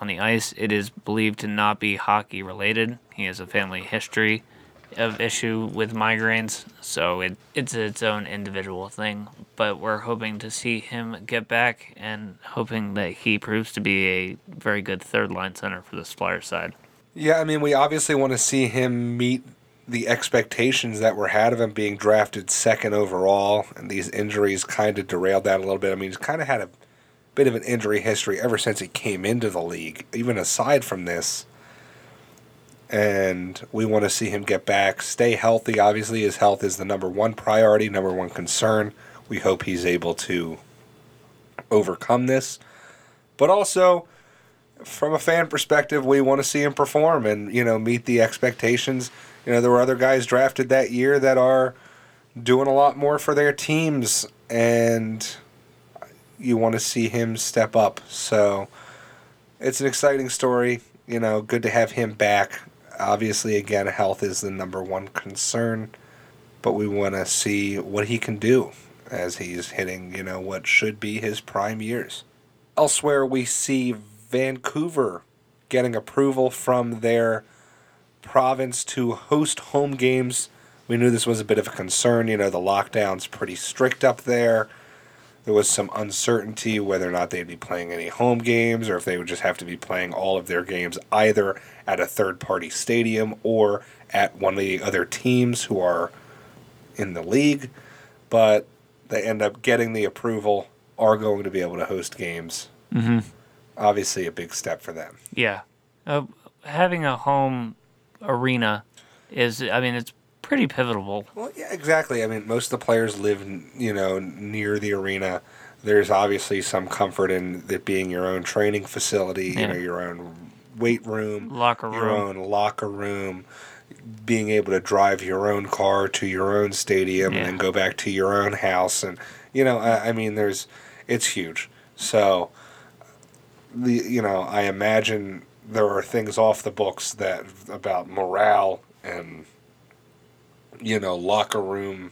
on the ice. It is believed to not be hockey related. He has a family history of issue with migraines, so it, it's its own individual thing. But we're hoping to see him get back and hoping that he proves to be a very good third line center for the Flyers side. Yeah, I mean, we obviously want to see him meet the expectations that were had of him being drafted second overall, and these injuries kind of derailed that a little bit. I mean, he's kind of had a bit of an injury history ever since he came into the league, even aside from this. And we want to see him get back, stay healthy. Obviously, his health is the number one priority, number one concern. We hope he's able to overcome this. But also, from a fan perspective, we want to see him perform and you know meet the expectations. You know, there were other guys drafted that year that are doing a lot more for their teams, and you want to see him step up. So it's an exciting story. You know, good to have him back. Obviously, again, health is the number one concern, but we want to see what he can do as he's hitting, you know, what should be his prime years. Elsewhere, we see Vancouver getting approval from their province to host home games. We knew this was a bit of a concern. You know, the lockdown's pretty strict up there. There was some uncertainty whether or not they'd be playing any home games or if they would just have to be playing all of their games either at a third party stadium or at one of the other teams who are in the league. But they end up getting the approval, are going to be able to host games. Mm-hmm. Obviously, a big step for them. Yeah. Uh, having a home arena is, I mean, it's pretty pivotal. Well, yeah, exactly. I mean, most of the players live, you know, near the arena. There's obviously some comfort in it being your own training facility, you know, your own weight room, Locker your room. own locker room, being able to drive your own car to your own stadium Yeah. and then go back to your own house, and you know, I, I mean, there's, it's huge. So, the you know, I imagine there are things off the books that about morale and you know locker room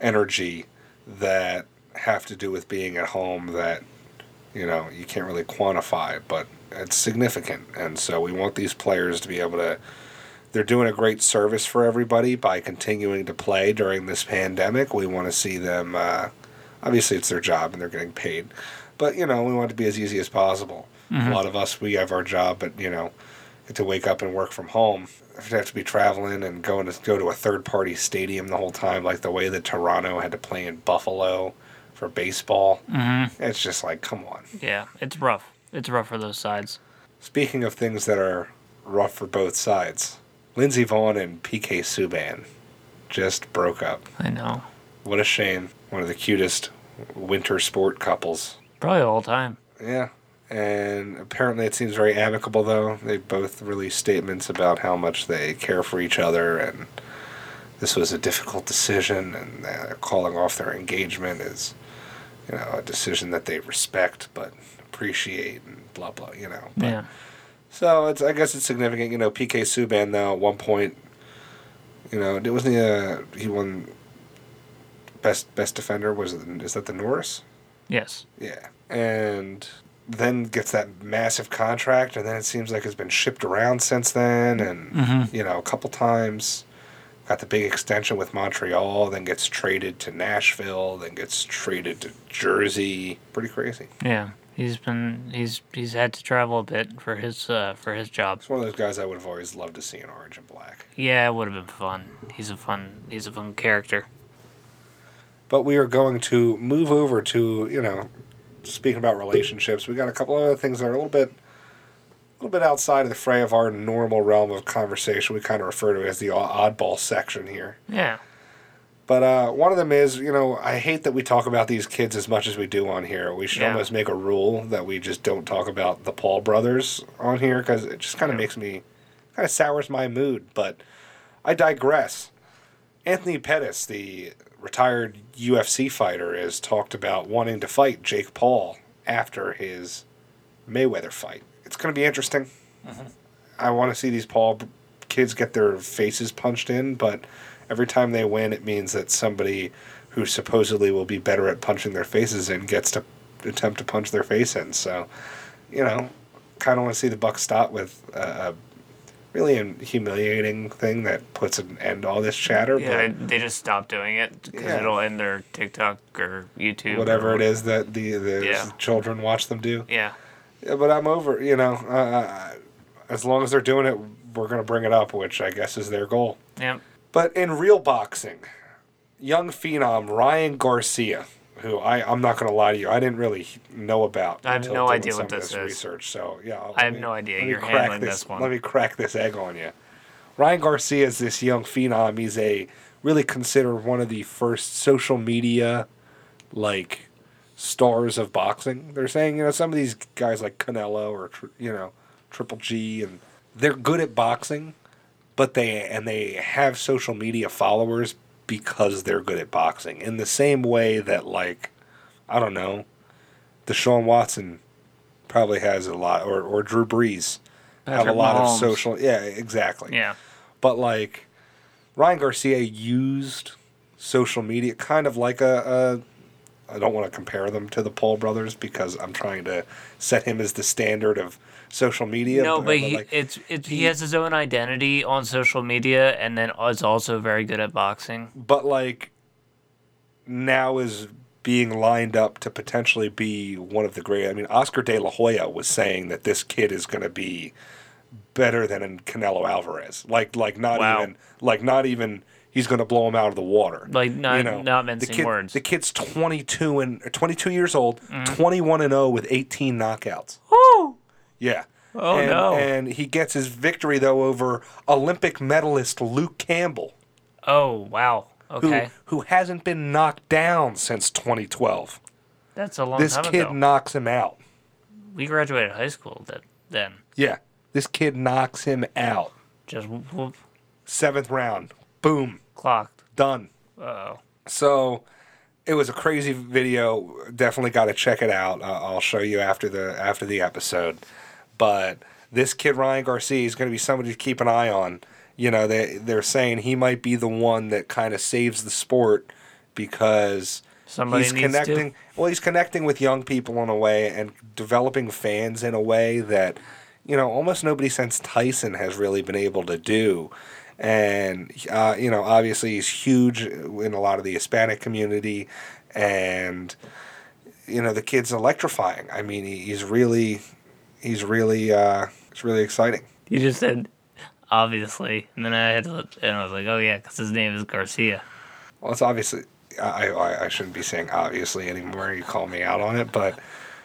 energy that have to do with being at home that you know you can't really quantify but it's significant. And so we want these players to be able to they're doing a great service for everybody by continuing to play during this pandemic. We want to see them uh, obviously it's their job and they're getting paid but you know we want it to be as easy as possible. A lot of us we have our job but you know to wake up and work from home if you have to be traveling and going to go to a third party stadium the whole time like the way that toronto had to play in buffalo for baseball. Mm-hmm. it's just like come on. Yeah, it's rough. It's rough for those sides. speaking of things that are rough for both sides lindsey vonn and pk subban just broke up I know. what a shame one of the cutest winter sport couples Probably all time. Yeah. And apparently it seems very amicable, though. They both released statements about how much they care for each other, and this was a difficult decision, and uh, calling off their engagement is, you know, a decision that they respect but appreciate, and blah, blah, you know. But, Yeah. So it's I guess it's significant. You know, PK Subban, though, at one point, you know, it wasn't he, uh, he won best best defender? Was it, is that the Norris? Yes. Yeah. And then gets that massive contract, and then it seems like it's been shipped around since then, and, Mhm. you know, a couple times. Got the big extension with Montreal, then gets traded to Nashville, then gets traded to Jersey. Pretty crazy. Yeah. He's been he's he's had to travel a bit for his uh, for his job. It's one of those guys I would have always loved to see in orange and black. Yeah, it would have been fun. He's a fun he's a fun character. But we are going to move over to, you know, speaking about relationships, we got a couple other things that are a little bit a little bit outside of the fray of our normal realm of conversation. We kind of refer to it as the oddball section here. Yeah. But uh, one of them is, you know, I hate that we talk about these kids as much as we do on here. We should Yeah. almost make a rule that we just don't talk about the Paul brothers on here because it just kind of Yeah. makes me, kind of sours my mood. But I digress. Anthony Pettis, the retired UFC fighter, has talked about wanting to fight Jake Paul after his Mayweather fight. It's going to be interesting. I want to see these Paul kids get their faces punched in, but every time they win, it means that somebody who supposedly will be better at punching their faces in gets to attempt to punch their face in. So, you know, kind of want to see the buck stop with a, really humiliating thing that puts an end to all this chatter. Yeah, but they just stop doing it because Yeah. it'll end their TikTok or YouTube. whatever or, it is that the, the Yeah. children watch them do. Yeah. Yeah, but I'm over. You know, uh, as long as they're doing it, we're gonna bring it up, which I guess is their goal. Yep. But in real boxing, young phenom Ryan Garcia, who I I'm not gonna lie to you, I didn't really know about. I have no idea what of this is. Research, so yeah. I'll- I have let no idea. me You're handling this one. Let me crack this egg on you. Ryan Garcia is this young phenom. He's a really considered one of the first social media, like, stars of boxing. They're saying you know some of these guys like Canelo or you know Triple G and they're good at boxing, but they and they have social media followers because they're good at boxing. In the same way that like I don't know, the Deshaun Watson probably has a lot or or Drew Brees have a lot Mahomes. of social yeah, exactly. Yeah. But like Ryan Garcia used social media kind of like a, a I don't want to compare them to the Paul brothers because I'm trying to set him as the standard of social media. No, but he like, it's it's he he- has his own identity on social media, and then is also very good at boxing. but like now is being lined up to potentially be one of the great. I mean, Oscar De La Hoya was saying that this kid is going to be better than Canelo Alvarez. Like, like not Wow. even, like not even. He's going to blow him out of the water. Like, not- not mincing the kid, words. The kid's 22 and 22 years old, Mm-hmm. 21 and 0 with 18 knockouts. Woo! Yeah. Oh, and, no. And he gets his victory though over Olympic medalist Luke Campbell Oh wow. Okay, who hasn't been knocked down since 2012. that's a long This time kid knocks him out. we graduated high school that then. Yeah, this kid knocks him out. Just whoop, whoop, Seventh round, boom, clocked. done. Oh, So it was a crazy video. Definitely got to check it out. Uh, I'll show you after the after the episode. But this kid Ryan Garcia is going to be somebody to keep an eye on. You know, they they're saying he might be the one that kind of saves the sport because Somebody he's needs to. connecting. Well, he's connecting with young people in a way and developing fans in a way that you know almost nobody since Tyson has really been able to do. And uh, you know, obviously, he's huge in a lot of the Hispanic community, and you know, the kid's electrifying. I mean, he, he's really, he's really, uh, it's really exciting. you just said obviously, and then I had to, look, and I was like, oh yeah, because his name is Garcia. Well, it's obviously. I, I, I shouldn't be saying obviously anymore. You call me out on it, but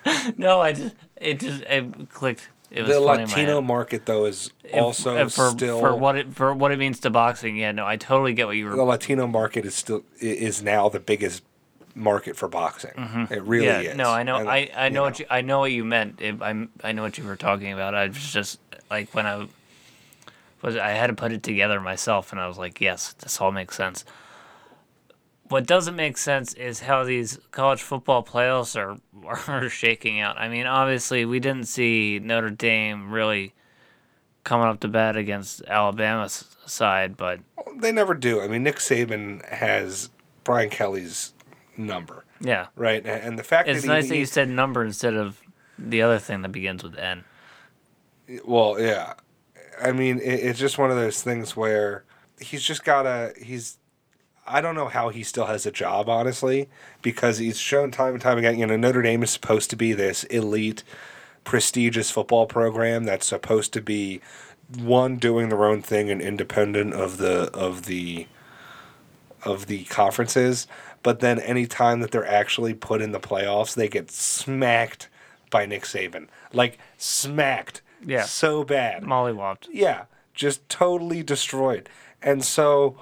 No, I just it just it clicked. It was the funny in my Latino market though is also for still for what it for what it means to boxing. Yeah, no, I totally get what you were. the Latino market is still is now the biggest market for boxing. It really Mm-hmm. yeah, is. no, I know, And, I, I know, you what you, I know what you meant. It, I I know what you were talking about. I was just like when I was I had to put it together myself, and I was like, yes, this all makes sense. What doesn't make sense is how these college football playoffs are are shaking out. I mean, obviously, we didn't see Notre Dame really coming up to bat against Alabama's side, but They never do. I mean, Nick Saban has Brian Kelly's number, yeah, right? And, the fact it's that nice he, that you said number instead of the other thing that begins with N. Well, yeah. I mean, it, it's just one of those things where he's just got a He's. I don't know how he still has a job, honestly, because he's shown time and time again. You know, Notre Dame is supposed to be this elite, prestigious football program that's supposed to be one doing their own thing and independent of the of the of the conferences. But then any time that they're actually put in the playoffs, they get smacked by Nick Saban, like smacked, Yeah. so bad. Mollywopped. Yeah, just totally destroyed. And so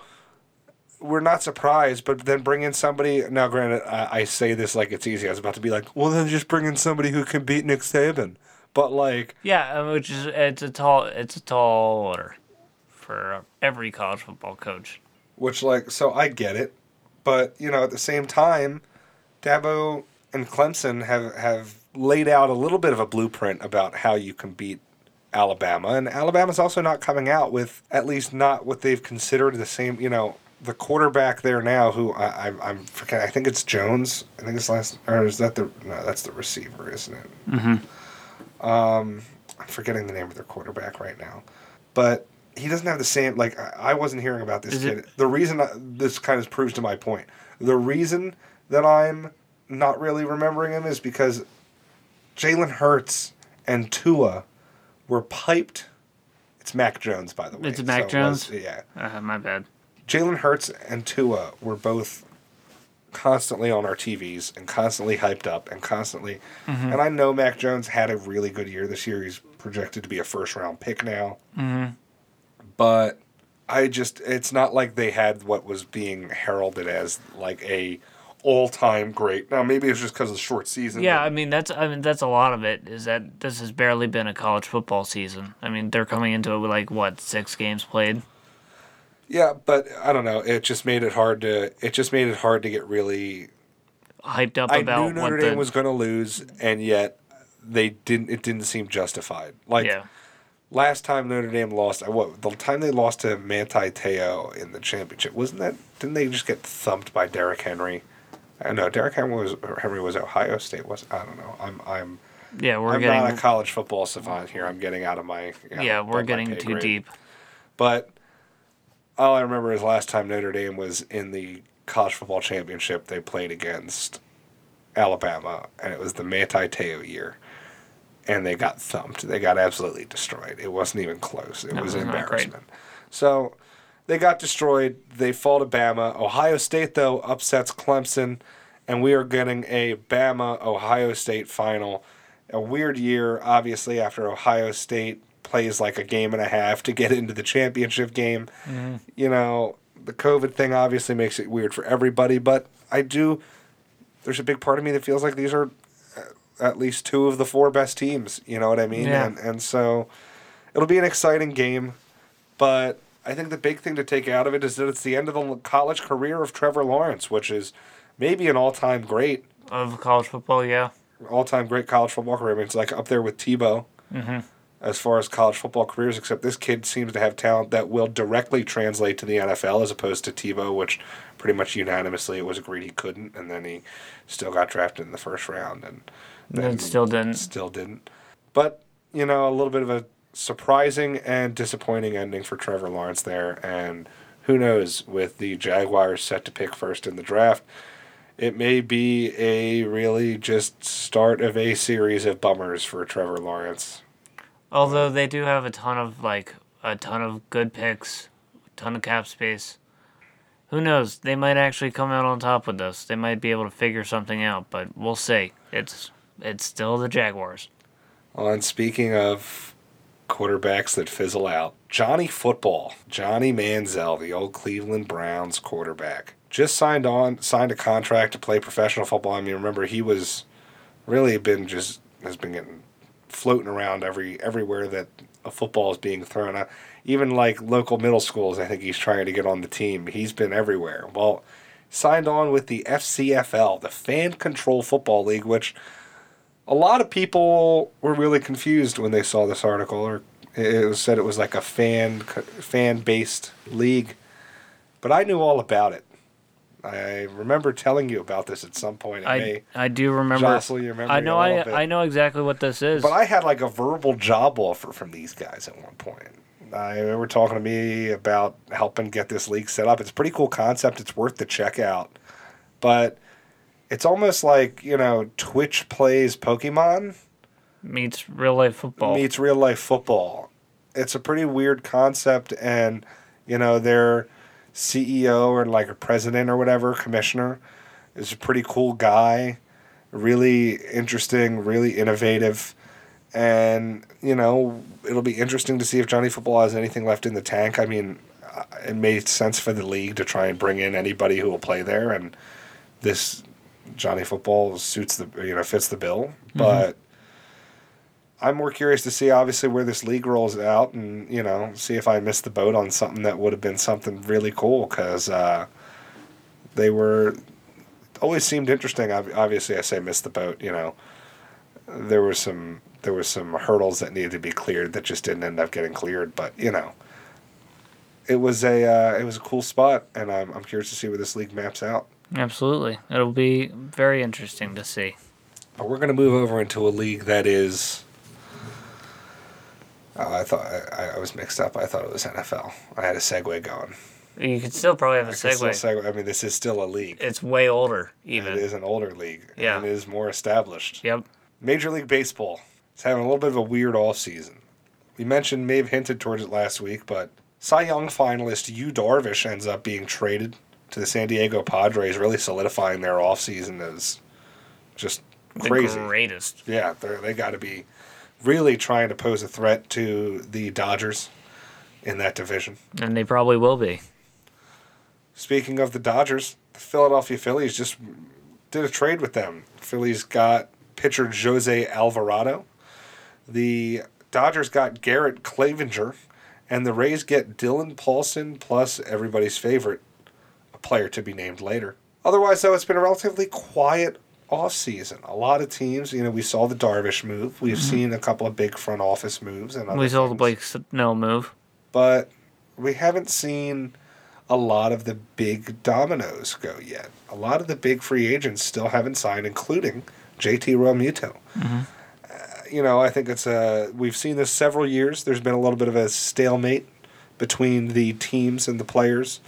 we're not surprised, but then bring in somebody. Now, granted, I, I say this like it's easy. I was about to be like, well, then just bring in somebody who can beat Nick Saban. But like, Yeah, uh, which is it's a tall it's a tall order for every college football coach. which like, so I get it, but you know, at the same time, Dabo and Clemson have have laid out a little bit of a blueprint about how you can beat Alabama, and Alabama's also not coming out with at least not what they've considered the same. You know, the quarterback there now, who I, I I'm forgetting. I think it's Jones. I think it's last, or is that the no? That's the receiver, isn't it? Mm-hmm. Um, I'm forgetting the name of their quarterback right now, but he doesn't have the same. Like I, wasn't hearing about this Is kid. it- The reason I, this kind of proves to my point. The reason that I'm not really remembering him is because Jalen Hurts and Tua were piped. It's Mac Jones, by the way. It's Mac So it was- Jones? yeah. Uh, my bad. Jalen Hurts and Tua were both constantly on our TVs and constantly hyped up and constantly. Mm-hmm. And I know Mac Jones had a really good year this year. He's projected to be a first round pick now. Mm-hmm. But I just, it's not like they had what was being heralded as like a all time great. Now, maybe it's just because of the short season. Yeah, I mean that's I mean that's a lot of it. Is that this has barely been a college football season. I mean they're coming into it with like what six games played. Yeah, but I don't know. It just made it hard to. It just made it hard to get really Hyped up I about knew what Notre the Dame was going to lose, and yet they didn't. It didn't seem justified. Like yeah last time Notre Dame lost, uh, what the time they lost to Manti Te'o in the championship wasn't that? Didn't they just get thumped by Derrick Henry? I know Derrick Henry was Henry was Ohio State. Was I don't know. I'm I'm yeah we're I'm getting not a college football savant here. I'm getting out of my you know, yeah we're getting too grade. deep. But all I remember is last time Notre Dame was in the college football championship, they played against Alabama, and it was the Manti Te'o year, and they got thumped. They got absolutely destroyed. It wasn't even close. It That was was an embarrassment. So they got destroyed. They fall to Bama. Ohio State though upsets Clemson, and we are getting a Bama Ohio State final. A weird year, obviously, after Ohio State plays like a game and a half to get into the championship game. Mm-hmm. You know, the COVID thing obviously makes it weird for everybody, but I do. There's a big part of me that feels like these are at least two of the four best teams. You know what I mean? Yeah. And and so it'll be an exciting game, but I think the big thing to take out of it is that it's the end of the college career of Trevor Lawrence, which is maybe an all-time great, Of college football, yeah. all-time great college football career. I mean, it's like up there with Tebow mm-hmm. as far as college football careers. Except this kid seems to have talent that will directly translate to the NFL, as opposed to Tebow, which pretty much unanimously it was agreed he couldn't, and then he still got drafted in the first round, and Then still didn't. still didn't. But you know, a little bit of a surprising and disappointing ending for Trevor Lawrence there, and who knows with the Jaguars set to pick first in the draft. It may be a really just start of a series of bummers for Trevor Lawrence. Although they do have a ton of like a ton of good picks, a ton of cap space. Who knows? They might actually come out on top with this. They might be able to figure something out, but we'll see. It's it's still the Jaguars. On speaking of quarterbacks that fizzle out, Johnny Football, Johnny Manziel, the old Cleveland Browns quarterback, just signed on, signed a contract to play professional football. I mean, remember he was really been just has been getting floating around every everywhere that a football is being thrown out. Even like local middle schools, I think he's trying to get on the team. He's been everywhere. Well, signed on with the FCFL, the Fan Control Football League, which a lot of people were really confused when they saw this article, or it was said it was like a fan fan based league. But I knew all about it. I remember telling you about this at some point. It I I do remember. jostle your memory I know. a I bit. I know exactly what this is. But I had like a verbal job offer from these guys at one point. I, they were talking to me about helping get this league set up. It's a pretty cool concept. It's worth the check out. But it's almost like, you know, Twitch plays Pokemon meets real life football. meets real life football. It's a pretty weird concept. And, you know, their CEO or like a president or whatever, commissioner, is a pretty cool guy. Really interesting, really innovative and you know it'll be interesting to see if Johnny Football has anything left in the tank. I mean, uh, it made sense for the league to try and bring in anybody who will play there, and this Johnny Football suits the you know fits the bill. But I'm more curious to see obviously where this league rolls out, and you know see if I missed the boat on something that would have been something really cool because uh, they were always seemed interesting. Ob- Obviously, I say missed the boat. You know, there were some there were some hurdles that needed to be cleared that just didn't end up getting cleared. But you know, it was a uh, it was a cool spot, and I'm I'm curious to see where this league maps out. Absolutely, it'll be very interesting to see. But we're gonna move over into a league that is. Oh, I thought I, I was mixed up. I thought it was NFL. I had a segue going. You could still probably have a I could still segue. segue. I mean, this is still a league. It's way older, and even. It is an older league. Yeah. And it is more established. Yep. Major League Baseball is having a little bit of a weird off season. We mentioned, may have hinted towards it last week, but Cy Young finalist Yu Darvish ends up being traded to the San Diego Padres, really solidifying their off season as just crazy. The greatest. Yeah, they got to be really trying to pose a threat to the Dodgers in that division. And they probably will be. Speaking of the Dodgers, the Philadelphia Phillies just did a trade with them. Phillies got pitcher Jose Alvarado. The Dodgers got Garrett Cleavinger, and the Rays get Dillon Paulson plus everybody's favorite, player to be named later. Otherwise, though, it's been a relatively quiet offseason. A lot of teams, you know, we saw the Darvish move. We've seen a couple of big front office moves and other We saw the Blake Snell move. but we haven't seen a lot of the big dominoes go yet. A lot of the big free agents still haven't signed, including JT Realmuto. Uh, you know, I think it's a. We've seen this several years. There's been a little bit of a stalemate between the teams and the players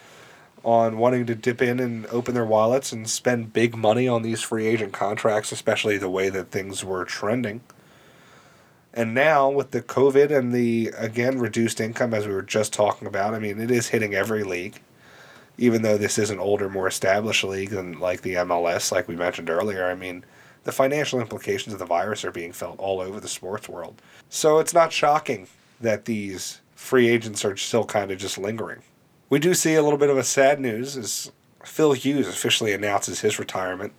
on wanting to dip in and open their wallets and spend big money on these free agent contracts, especially the way that things were trending. And now with the COVID and the again reduced income as we were just talking about, I mean it is hitting every league. Even though this is an older, more established league than like the MLS, like we mentioned earlier, I mean the financial implications of the virus are being felt all over the sports world. So it's not shocking that these free agents are still kind of just lingering. We do see a little bit of a sad news as Phil Hughes officially announces his retirement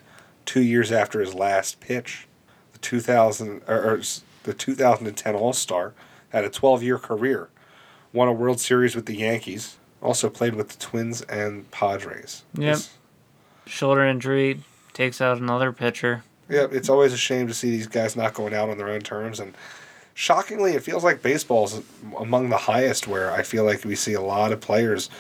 two years after his last pitch. The 2000 or, or the 2010 All Star had a 12 year career, won a World Series with the Yankees, also played with the Twins and Padres. Yep. It's- Shoulder injury takes out another pitcher. Yep, it's always a shame to see these guys not going out on their own terms. And shockingly, it feels like baseball's among the highest where I feel like we see a lot of players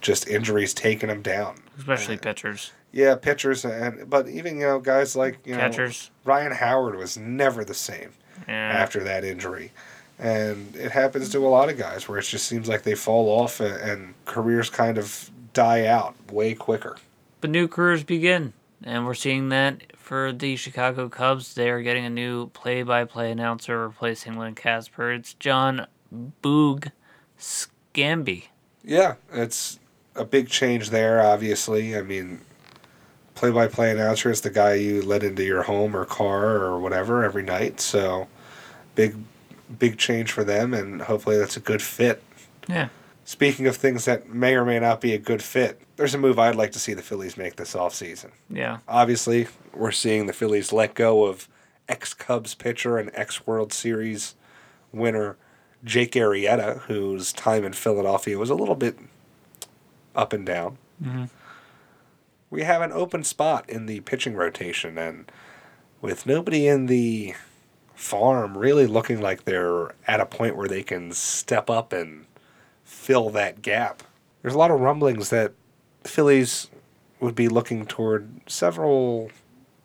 just injuries taking them down. especially pitchers, Yeah, pitchers and but even you know guys like you know. Ryan Howard was never the same Yeah. after that injury. And it happens to a lot of guys where it just seems like they fall off and, and careers kind of die out way quicker. But new careers begin, and we're seeing that for the Chicago Cubs. They are getting a new play-by-play announcer replacing Len Kasper. It's John Boog Sciambi. Yeah, it's a big change there, obviously. I mean, play by play announcer is the guy you let into your home or car or whatever every night. So, big, big change for them, and hopefully that's a good fit. Yeah. Speaking of things that may or may not be a good fit, there's a move I'd like to see the Phillies make this offseason. Yeah. Obviously, we're seeing the Phillies let go of ex Cubs pitcher and ex World Series winner Jake Arrieta, whose time in Philadelphia was a little bit up and down. Mm-hmm. We have an open spot in the pitching rotation, and with nobody in the farm really looking like they're at a point where they can step up and fill that gap. There's a lot of rumblings that the Phillies would be looking toward several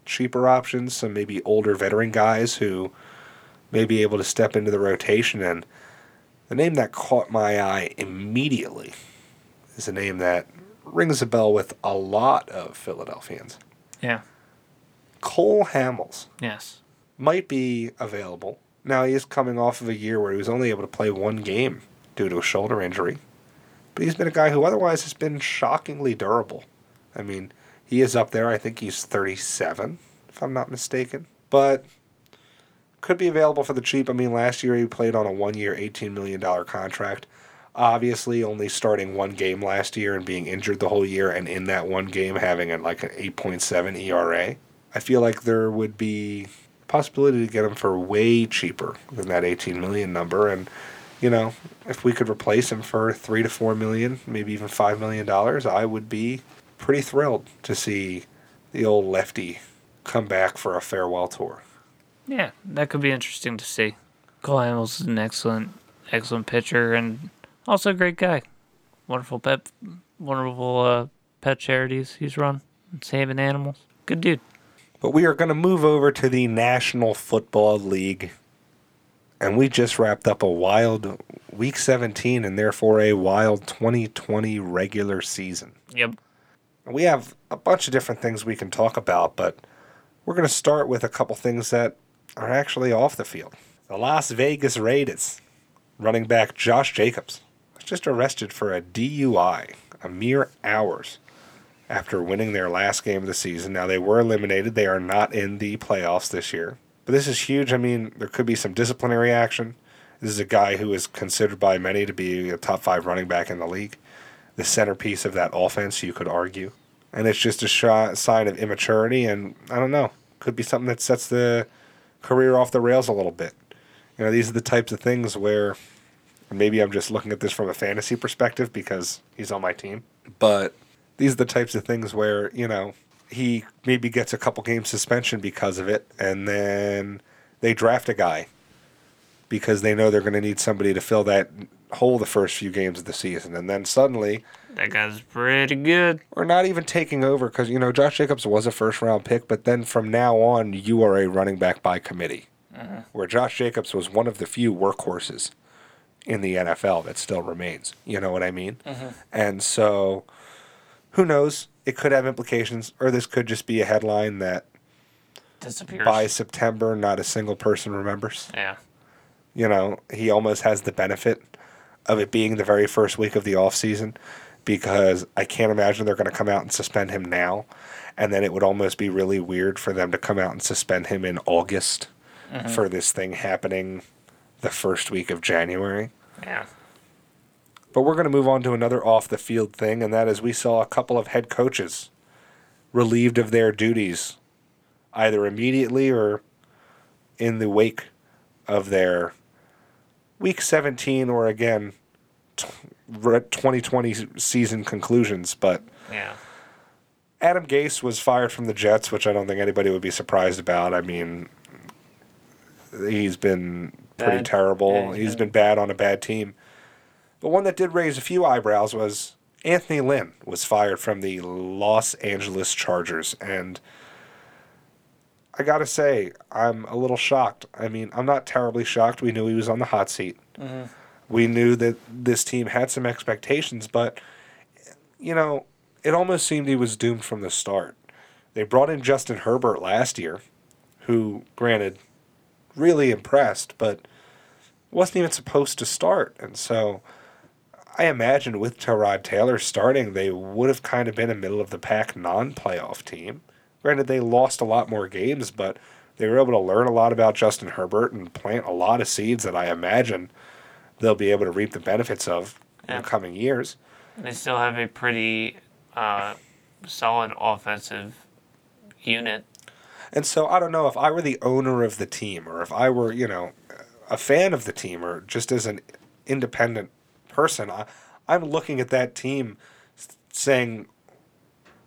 cheaper options, some maybe older veteran guys who may be able to step into the rotation. And the name that caught my eye immediately is a name that rings a bell with a lot of Philadelphians. Yeah. Cole Hamels Yes. might be available. Now he is coming off of a year where he was only able to play one game due to a shoulder injury. But he's been a guy who otherwise has been shockingly durable. I mean, he is up there. I think he's 37, if I'm not mistaken. But could be available for the cheap. I mean, last year he played on a one year, $18 million contract. Obviously, only starting one game last year and being injured the whole year, and in that one game having a, like an 8.7 ERA. I feel like there would be possibility to get him for way cheaper than that 18 million number and you know if we could replace him for 3 to 4 million maybe even 5 million dollars i would be pretty thrilled to see the old lefty come back for a farewell tour Yeah, that could be interesting to see. Cole Hamels is an excellent, excellent pitcher and also a great guy. Wonderful pet, wonderful uh, pet charities he's run, saving animals. Good dude. But we are going to move over to the National Football League. And we just wrapped up a wild week 17 and therefore a wild 2020 regular season. Yep. We have a bunch of different things we can talk about, but we're going to start with a couple things that are actually off the field. The Las Vegas Raiders running back Josh Jacobs was just arrested for a DUI a mere hours after winning their last game of the season. Now, they were eliminated. They are not in the playoffs this year. But this is huge. I mean, there could be some disciplinary action. This is a guy who is considered by many to be a top five running back in the league, the centerpiece of that offense, you could argue. And it's just a sign of immaturity, and I don't know, could be something that sets the career off the rails a little bit. You know, these are the types of things where maybe I'm just looking at this from a fantasy perspective because he's on my team. But these are the types of things where, you know, he maybe gets a couple game suspension because of it, and then they draft a guy because they know they're going to need somebody to fill that hole the first few games of the season. And then suddenly, That guy's pretty good. or not even taking over because, you know, Josh Jacobs was a first round pick, but then from now on, you are a running back by committee. Uh-huh. Where Josh Jacobs was one of the few workhorses in the NFL that still remains. You know what I mean? Uh-huh. And so, who knows? It could have implications, or this could just be a headline that Disappears. by September, not a single person remembers. Yeah. You know, he almost has the benefit of it being the very first week of the off season because I can't imagine they're going to come out and suspend him now. And then it would almost be really weird for them to come out and suspend him in August mm-hmm. for this thing happening the first week of January. Yeah. But we're going to move on to another off the field thing, and that is we saw a couple of head coaches relieved of their duties either immediately or in the wake of their week 17 or again 2020 season conclusions. But Yeah. Adam Gase was fired from the Jets, which I don't think anybody would be surprised about. I mean, he's been pretty Bad. terrible. Yeah, he's been- been bad on a bad team. But one that did raise a few eyebrows was Anthony Lynn was fired from the Los Angeles Chargers. And I got to say, I'm a little shocked. I mean, I'm not terribly shocked. We knew he was on the hot seat. Mm-hmm. We knew that this team had some expectations, but, you know, it almost seemed he was doomed from the start. They brought in Justin Herbert last year, who, granted, really impressed, but wasn't even supposed to start. And so I imagine with Tyrod Taylor starting, they would have kind of been a middle of the pack non playoff team. Granted, they lost a lot more games, but they were able to learn a lot about Justin Herbert and plant a lot of seeds that I imagine they'll be able to reap the benefits of in the coming years. They still have a pretty uh, solid offensive unit. And so I don't know if I were the owner of the team or if I were, you know, a fan of the team or just as an independent person, I, I'm looking at that team saying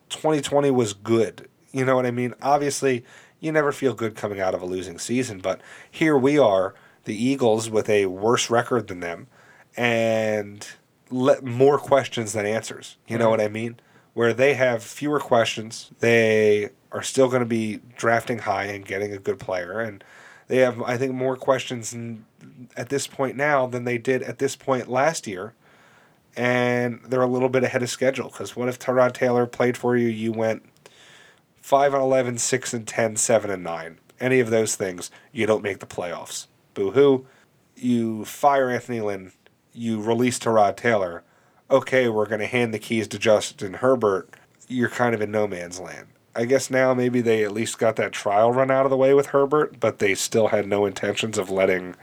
2020 was good. You know what I mean? Obviously, you never feel good coming out of a losing season, but here we are, the Eagles with a worse record than them and let more questions than answers. You know what I mean? where they have fewer questions. They are still going to be drafting high and getting a good player, and they have, I think, more questions at this point now than they did at this point last year. And they're a little bit ahead of schedule because what if Tyrod Taylor played for you? You went 5 and 11, 6 and 10, 7 and 9. Any of those things, you don't make the playoffs. Boo hoo. You fire Anthony Lynn, you release Tyrod Taylor. Okay, we're going to hand the keys to Justin Herbert. You're kind of in no man's land. I guess now maybe they at least got that trial run out of the way with Herbert, but they still had no intentions of letting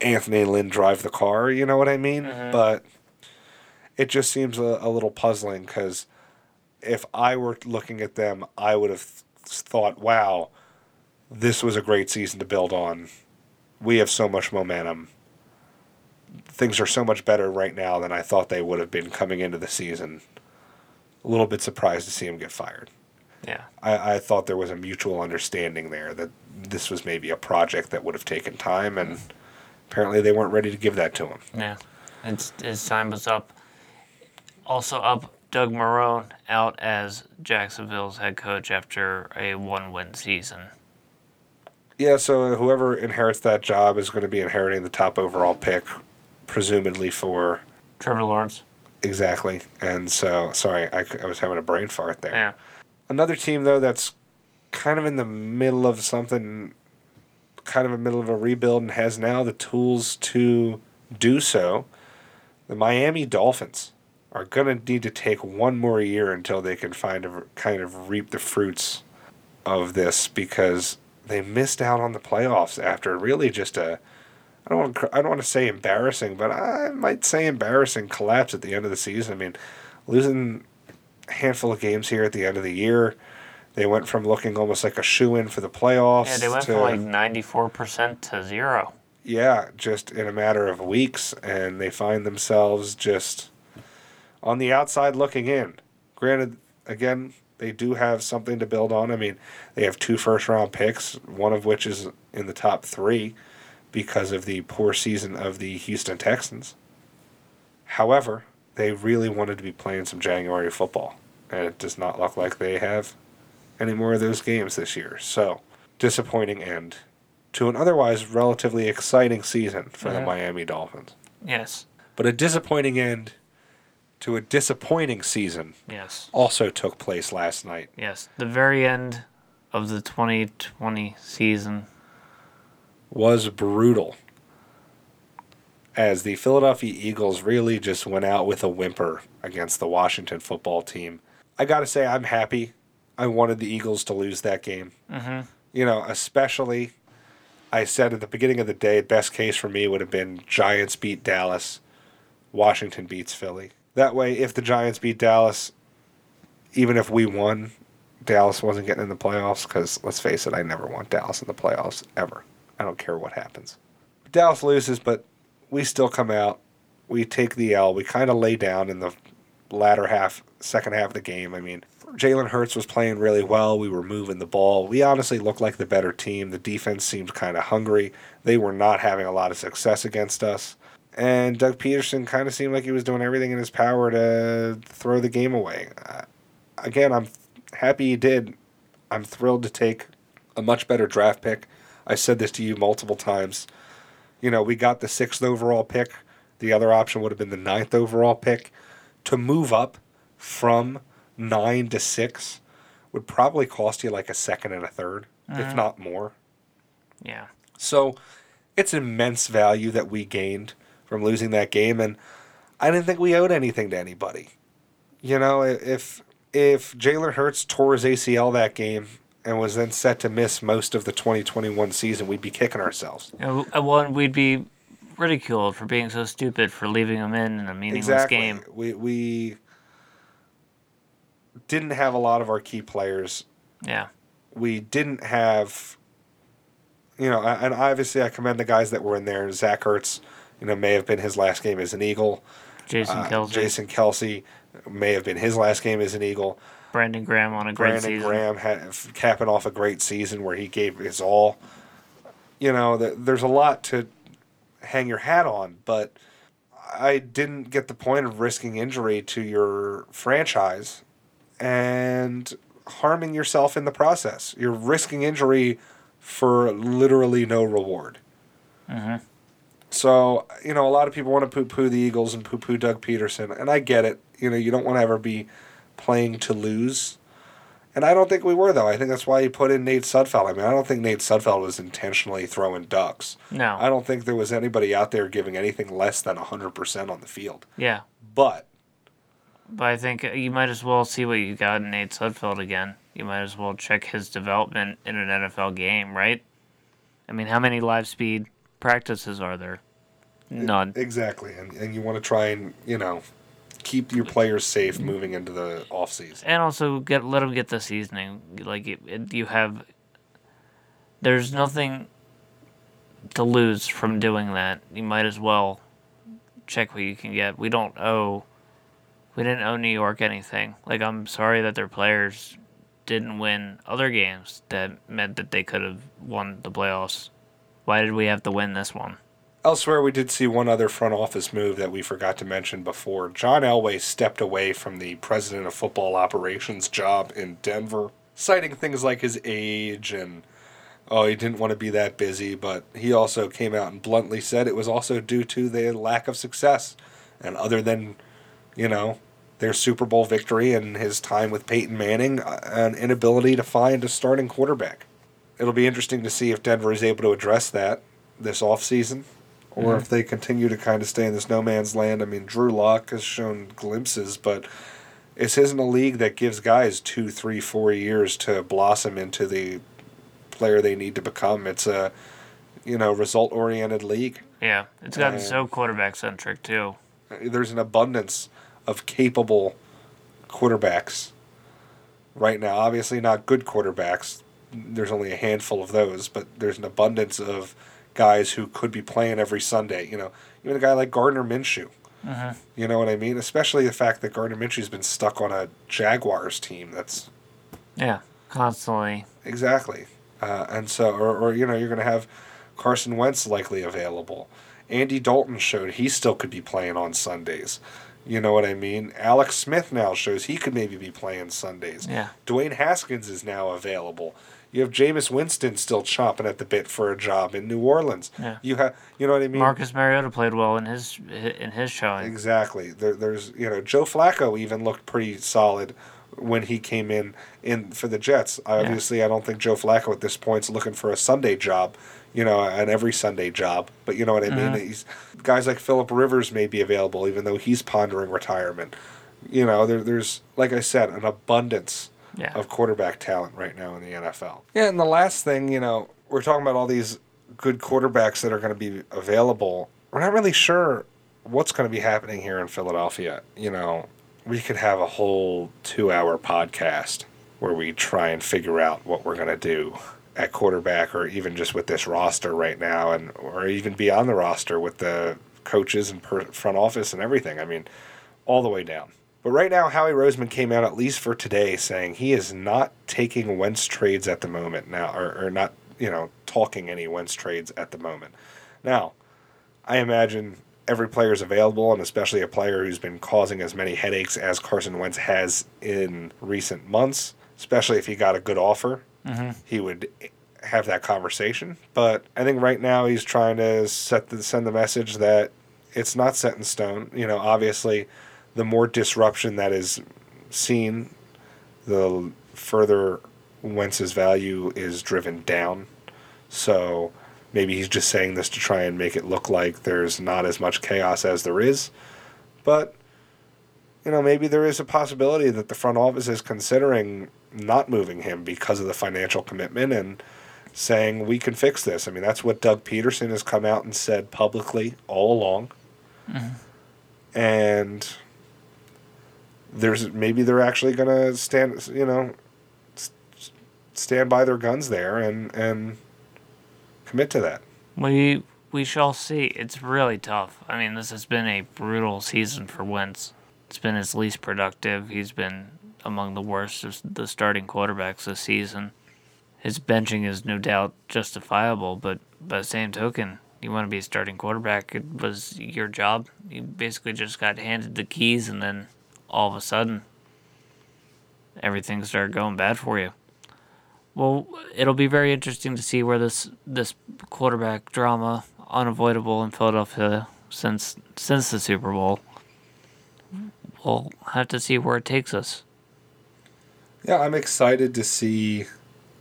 Anthony Lynn drive the car. You know what I mean? Mm-hmm. But it just seems a, a little puzzling because if I were looking at them, I would have thought, wow, this was a great season to build on. We have so much momentum. Things are so much better right now than I thought they would have been coming into the season. A little bit surprised to see him get fired. Yeah. I, I thought there was a mutual understanding there that this was maybe a project that would have taken time, and apparently they weren't ready to give that to him. Yeah. It's, his time was up. Also up, Doug Marrone out as Jacksonville's head coach after a one win season. Yeah, so whoever inherits that job is going to be inheriting the top overall pick, presumably for Trevor Lawrence. exactly. And so, sorry, I was having a brain fart there. Yeah. Another team though that's kind of in the middle of something, kind of in the middle of a rebuild and has now the tools to do so. The Miami Dolphins are going to need to take one more year until they can find a kind of reap the fruits of this because they missed out on the playoffs after really just a I don't want I don't want to say embarrassing, but I might say embarrassing collapse at the end of the season. I mean, losing a handful of games here at the end of the year, they went from looking almost like a shoe in for the playoffs. Yeah, they went to, from like 94% to zero. yeah, just in a matter of weeks, and they find themselves just on the outside looking in. Granted, again, they do have something to build on. I mean, they have two first round picks, one of which is in the top three because of the poor season of the Houston Texans. However, they really wanted to be playing some January football, and it does not look like they have any more of those games this year. So, disappointing end to an otherwise relatively exciting season for the. Miami Dolphins. Yes. But a disappointing end to a disappointing season Yes. also took place last night. Yes. The very end of the 2020 season. Was brutal. As the Philadelphia Eagles really just went out with a whimper against the Washington football team. I got to say, I'm happy. I wanted the Eagles to lose that game. Mm-hmm. You know, especially, I said at the beginning of the day, best case for me would have been Giants beat Dallas, Washington beats Philly. That way, if the Giants beat Dallas, even if we won, Dallas wasn't getting in the playoffs because, let's face it, I never want Dallas in the playoffs, ever. I don't care what happens. Dallas loses, but we still come out. We take the L. We kind of lay down in the latter half, second half of the game. I mean, Jalen Hurts was playing really well. We were moving the ball. We honestly looked like the better team. The defense seemed kind of hungry. They were not having a lot of success against us. And Doug Pederson kind of seemed like he was doing everything in his power to throw the game away. Uh, again, I'm happy he did. I'm thrilled to take a much better draft pick. I said this to you multiple times. You know, we got the sixth overall pick. The other option would have been the ninth overall pick. To move up from nine to six would probably cost you like a second and a 3rd if not more. Yeah. So it's immense value that we gained from losing that game, and I didn't think we owed anything to anybody. You know, if if Jalen Hurts tore his ACL that game and was then set to miss most of the 2021 season, we'd be kicking ourselves. And w- uh, well, we'd be ridiculed for being so stupid for leaving him in in a meaningless exactly. game. We we didn't have a lot of our key players Yeah. we didn't have, you know, and obviously I commend the guys that were in there. Zach Ertz, you know, may have been his last game as an Eagle. Jason Uh, Kelce, Jason Kelce may have been his last game as an Eagle. Brandon Graham on a great Brandon season. Graham had capping off a great season where he gave his all. You know, th- there's a lot to hang your hat on, but I didn't get the point of risking injury to your franchise and harming yourself in the process. You're risking injury for literally no reward. So, you know, a lot of people want to poo poo the Eagles and poo poo Doug Pederson, and I get it. You know, you don't want to ever be playing to lose. And I don't think we were, though. I think that's why he put in Nate Sudfeld. I mean, I don't think Nate Sudfeld was intentionally throwing ducks. No. I don't think there was anybody out there giving anything less than 100% on the field. Yeah. But But I think uh, you might as well see what you got in Nate Sudfeld again. You might as well check his development in an NFL game, right? I mean, how many live speed practices are there? None. exactly. And, and you want to try and, you know, keep your players safe moving into the offseason. And also get let them get the seasoning. Like it, it, you have, there's nothing to lose from doing that. You might as well check what you can get. We don't owe, we didn't owe New York anything. Like I'm sorry that their players didn't win other games that meant that they could have won the playoffs. Why did we have to win this one? Elsewhere, we did see one other front office move that we forgot to mention before. John Elway stepped away from the president of football operations job in Denver, citing things like his age and, oh, he didn't want to be that busy. But he also came out and bluntly said it was also due to the lack of success. And other than, you know, their Super Bowl victory and his time with Peyton Manning, uh, an inability to find a starting quarterback. It'll be interesting to see if Denver is able to address that this offseason or if they continue to kind of stay in this no man's land. I mean, Drew Lock has shown glimpses, but this isn't a league that gives guys two, three, four years to blossom into the player they need to become. It's a, you know, result oriented league. Yeah, it's gotten Uh, so quarterback centric too. There's an abundance of capable quarterbacks right now. Obviously, not good quarterbacks. There's only a handful of those, but there's an abundance of guys who could be playing every Sunday. You know, even a guy like Gardner Minshew. You know what I mean? Especially the fact that Gardner Minshew's been stuck on a Jaguars team. That's Yeah, constantly. exactly, uh, and so, or, or you know, you're going to have Carson Wentz likely available. Andy Dalton showed he still could be playing on Sundays. You know what I mean? Alex Smith now shows he could maybe be playing Sundays. Yeah. Dwayne Haskins is now available. You have Jameis Winston still chomping at the bit for a job in New Orleans. Yeah. You have, you know what I mean? Marcus Mariota played well in his in his showing. Exactly. There, there's you know Joe Flacco even looked pretty solid when he came in in for the Jets. Obviously, I don't think Joe Flacco at this point is looking for a Sunday job, you know, an every Sunday job. But you know what I mean. Mm-hmm. He's guys like Philip Rivers may be available, even though he's pondering retirement. You know, there, there's like I said, an abundance Yeah. of quarterback talent right now in the NFL. Yeah, and the last thing, you know, we're talking about all these good quarterbacks that are going to be available. We're not really sure what's going to be happening here in Philadelphia. You know, we could have a whole two hour podcast where we try and figure out what we're going to do at quarterback or even just with this roster right now and or even beyond the roster with the coaches and per- front office and everything. I mean, all the way down. But right now, Howie Roseman came out, at least for today, saying he is not taking Wentz trades at the moment now, or, or not, you know, talking any Wentz trades at the moment. Now, I imagine every player is available, and especially a player who's been causing as many headaches as Carson Wentz has in recent months, especially if he got a good offer, mm-hmm. he would have that conversation. But I think right now he's trying to set the, send the message that it's not set in stone. You know, obviously, the more disruption that is seen, the further Wentz's value is driven down. So maybe he's just saying this to try and make it look like there's not as much chaos as there is. But, you know, maybe there is a possibility that the front office is considering not moving him because of the financial commitment and saying we can fix this. I mean, that's what Doug Pederson has come out and said publicly all along. Mm-hmm. And there's maybe they're actually going to stand, you know, stand by their guns there and and commit to that. We we shall see. It's really tough. I mean, this has been a brutal season for Wentz. It's been his least productive. He's been among the worst of the starting quarterbacks this season. His benching is no doubt justifiable, but by the same token, you want to be a starting quarterback. It was your job. You basically just got handed the keys, and then all of a sudden, everything started going bad for you. Well, it'll be very interesting to see where this this quarterback drama, unavoidable in Philadelphia since since the Super Bowl. We'll have to see where it takes us. Yeah, I'm excited to see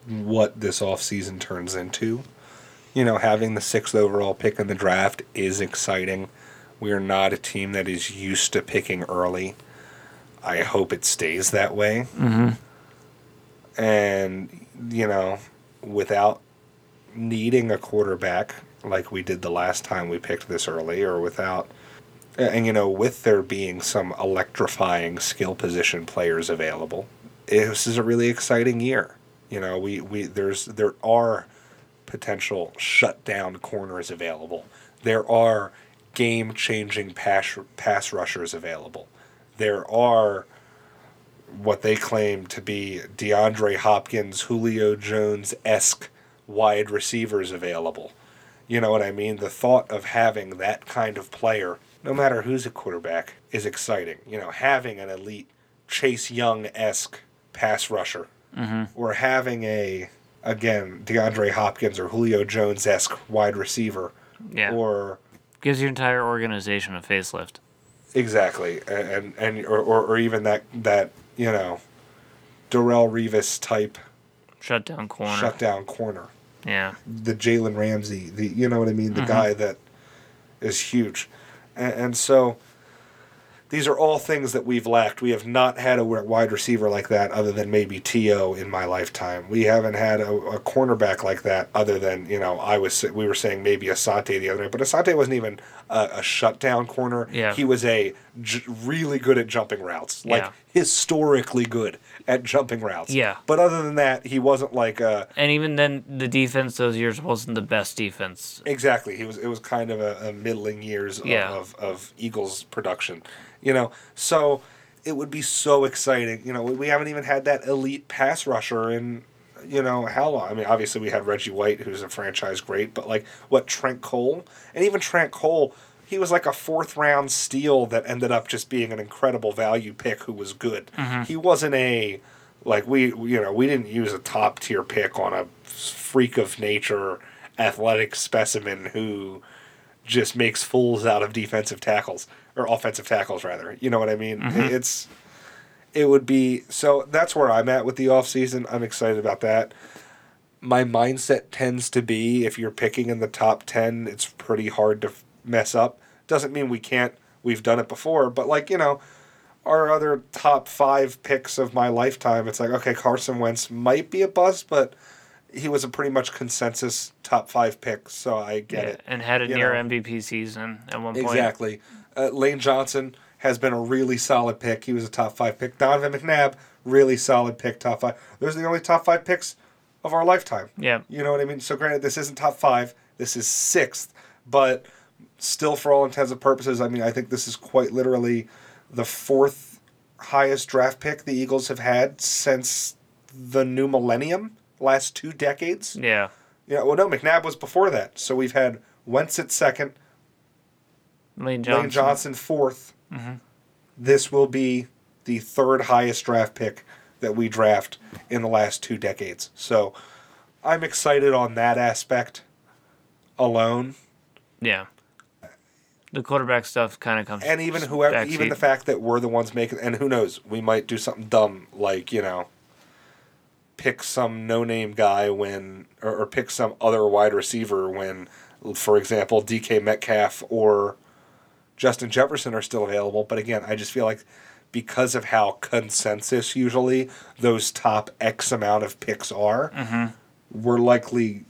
what this offseason turns into. You know, having the sixth overall pick in the draft is exciting. We are not a team that is used to picking early. I hope it stays that way. Mm-hmm. And, you know, without needing a quarterback like we did the last time we picked this early, or without, and, you know, with there being some electrifying skill position players available, this is a really exciting year. You know, we, we there's there are potential shutdown corners available. There are game changing pass pass rushers available. There are what they claim to be DeAndre Hopkins, Julio Jones esque wide receivers available. You know what I mean? The thought of having that kind of player, no matter who's a quarterback, is exciting. You know, having an elite Chase Young esque pass rusher, Mm-hmm. or having a again DeAndre Hopkins or Julio Jones esque wide receiver, Yeah. or Gives your entire organization a facelift. Exactly, and and or, or, or even that that you know, Darrelle Revis type Shutdown corner. shutdown corner. Yeah. the Jalen Ramsey, the you know what I mean, the Mhm. guy that is huge, and, and so these are all things that we've lacked. We have not had a wide receiver like that, other than maybe T.O. in my lifetime. We haven't had a, a cornerback like that, other than you know I was we were saying maybe Asante the other day, but Asante wasn't even a, a shutdown corner. Yeah. he was a j- really good at jumping routes, like Yeah. historically good at jumping routes. Yeah. but other than that, he wasn't like a And even then, the defense those years wasn't the best defense. Exactly. He was. It was kind of a, a middling years of, Yeah. of, of Eagles production, you know. So it would be so exciting. You know, we haven't even had that elite pass rusher in, you know, how long? I mean, obviously we had Reggie White, who's a franchise great, but like what Trent Cole, and even Trent Cole, he was like a fourth round steal that ended up just being an incredible value pick who was good. Mm-hmm. He wasn't a like we you know we didn't use a top tier pick on a freak of nature athletic specimen who just makes fools out of defensive tackles or offensive tackles rather. You know what i mean? Mm-hmm. It's it would be so that's where i'm at with the offseason. I'm excited about that. My mindset tends to be if you're picking in the top 10 it's pretty hard to f- mess up. Doesn't mean we can't we've done it before but like you know our other top five picks of my lifetime it's like okay carson wentz might be a bust but he was a pretty much consensus top five pick so i get Yeah, it. and had a you near know. MVP season at one point. Exactly. Uh, Lane Johnson has been a really solid pick. He was a top five pick. Donovan McNabb, really solid pick, top five. Those are the only top five picks of our lifetime. Yeah. You know what I mean? So granted, this isn't top five. This is sixth, but still, for all intents and purposes, I mean, I think this is quite literally the fourth highest draft pick the Eagles have had since the new millennium, last two decades. Yeah. Yeah, well, no, McNabb was before that. So we've had Wentz at second, Lane Johnson. Lane Johnson 4th mm-hmm. This will be the third highest draft pick that we draft in the last two decades. So I'm excited on that aspect alone. Yeah. The quarterback stuff kind of comes. And even whoever even the fact that we're the ones making and who knows, we might do something dumb like, you know, pick some no name guy when or, or pick some other wide receiver when for example, DK Metcalf or Justin Jefferson are still available. But again, I just feel like because of how consensus usually those top X amount of picks are, mm-hmm. we're likely.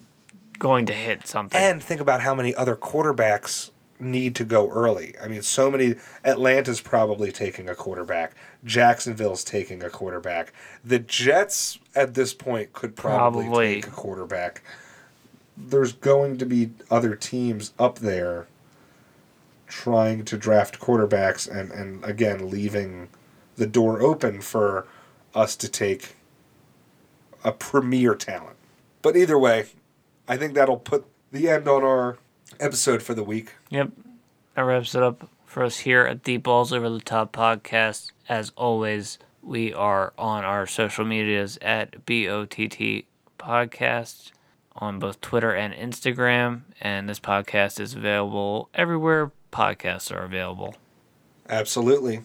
going to hit something. And think about how many other quarterbacks need to go early. I mean, so many. Atlanta's probably taking a quarterback. Jacksonville's taking a quarterback. The Jets at this point could probably, Probably. take a quarterback. There's going to be other teams up there trying to draft quarterbacks and, and again leaving the door open for us to take a premier talent. But either way, I think that'll put the end on our episode for the week. Yep. That wraps it up for us here at the Balls Over the Top podcast. As always, we are on our social medias at BOTT Podcast on both Twitter and Instagram. And this podcast is available everywhere podcasts are available. Absolutely.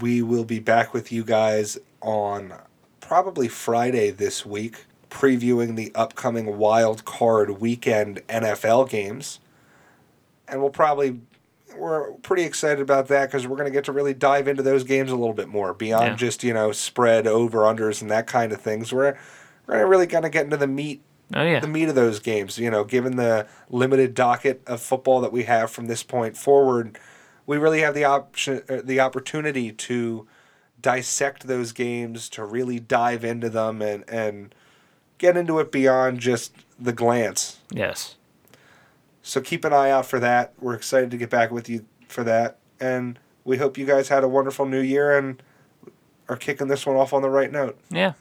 We will be back with you guys on probably Friday this week, previewing the upcoming wild card weekend NFL games. And we'll probably we're pretty excited about that because we're going to get to really dive into those games a little bit more beyond Yeah. just you know spread over unders and that kind of things. We're we're really going to get into the meat Oh, yeah. the meat of those games. You know, given the limited docket of football that we have from this point forward, we really have the option, uh, the opportunity to dissect those games, to really dive into them, and and get into it beyond just the glance. Yes. So keep an eye out for that. We're excited to get back with you for that, and we hope you guys had a wonderful New Year and are kicking this one off on the right note. Yeah.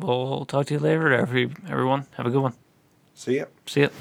We'll talk to you later, every, everyone. Have a good one. See ya. See ya.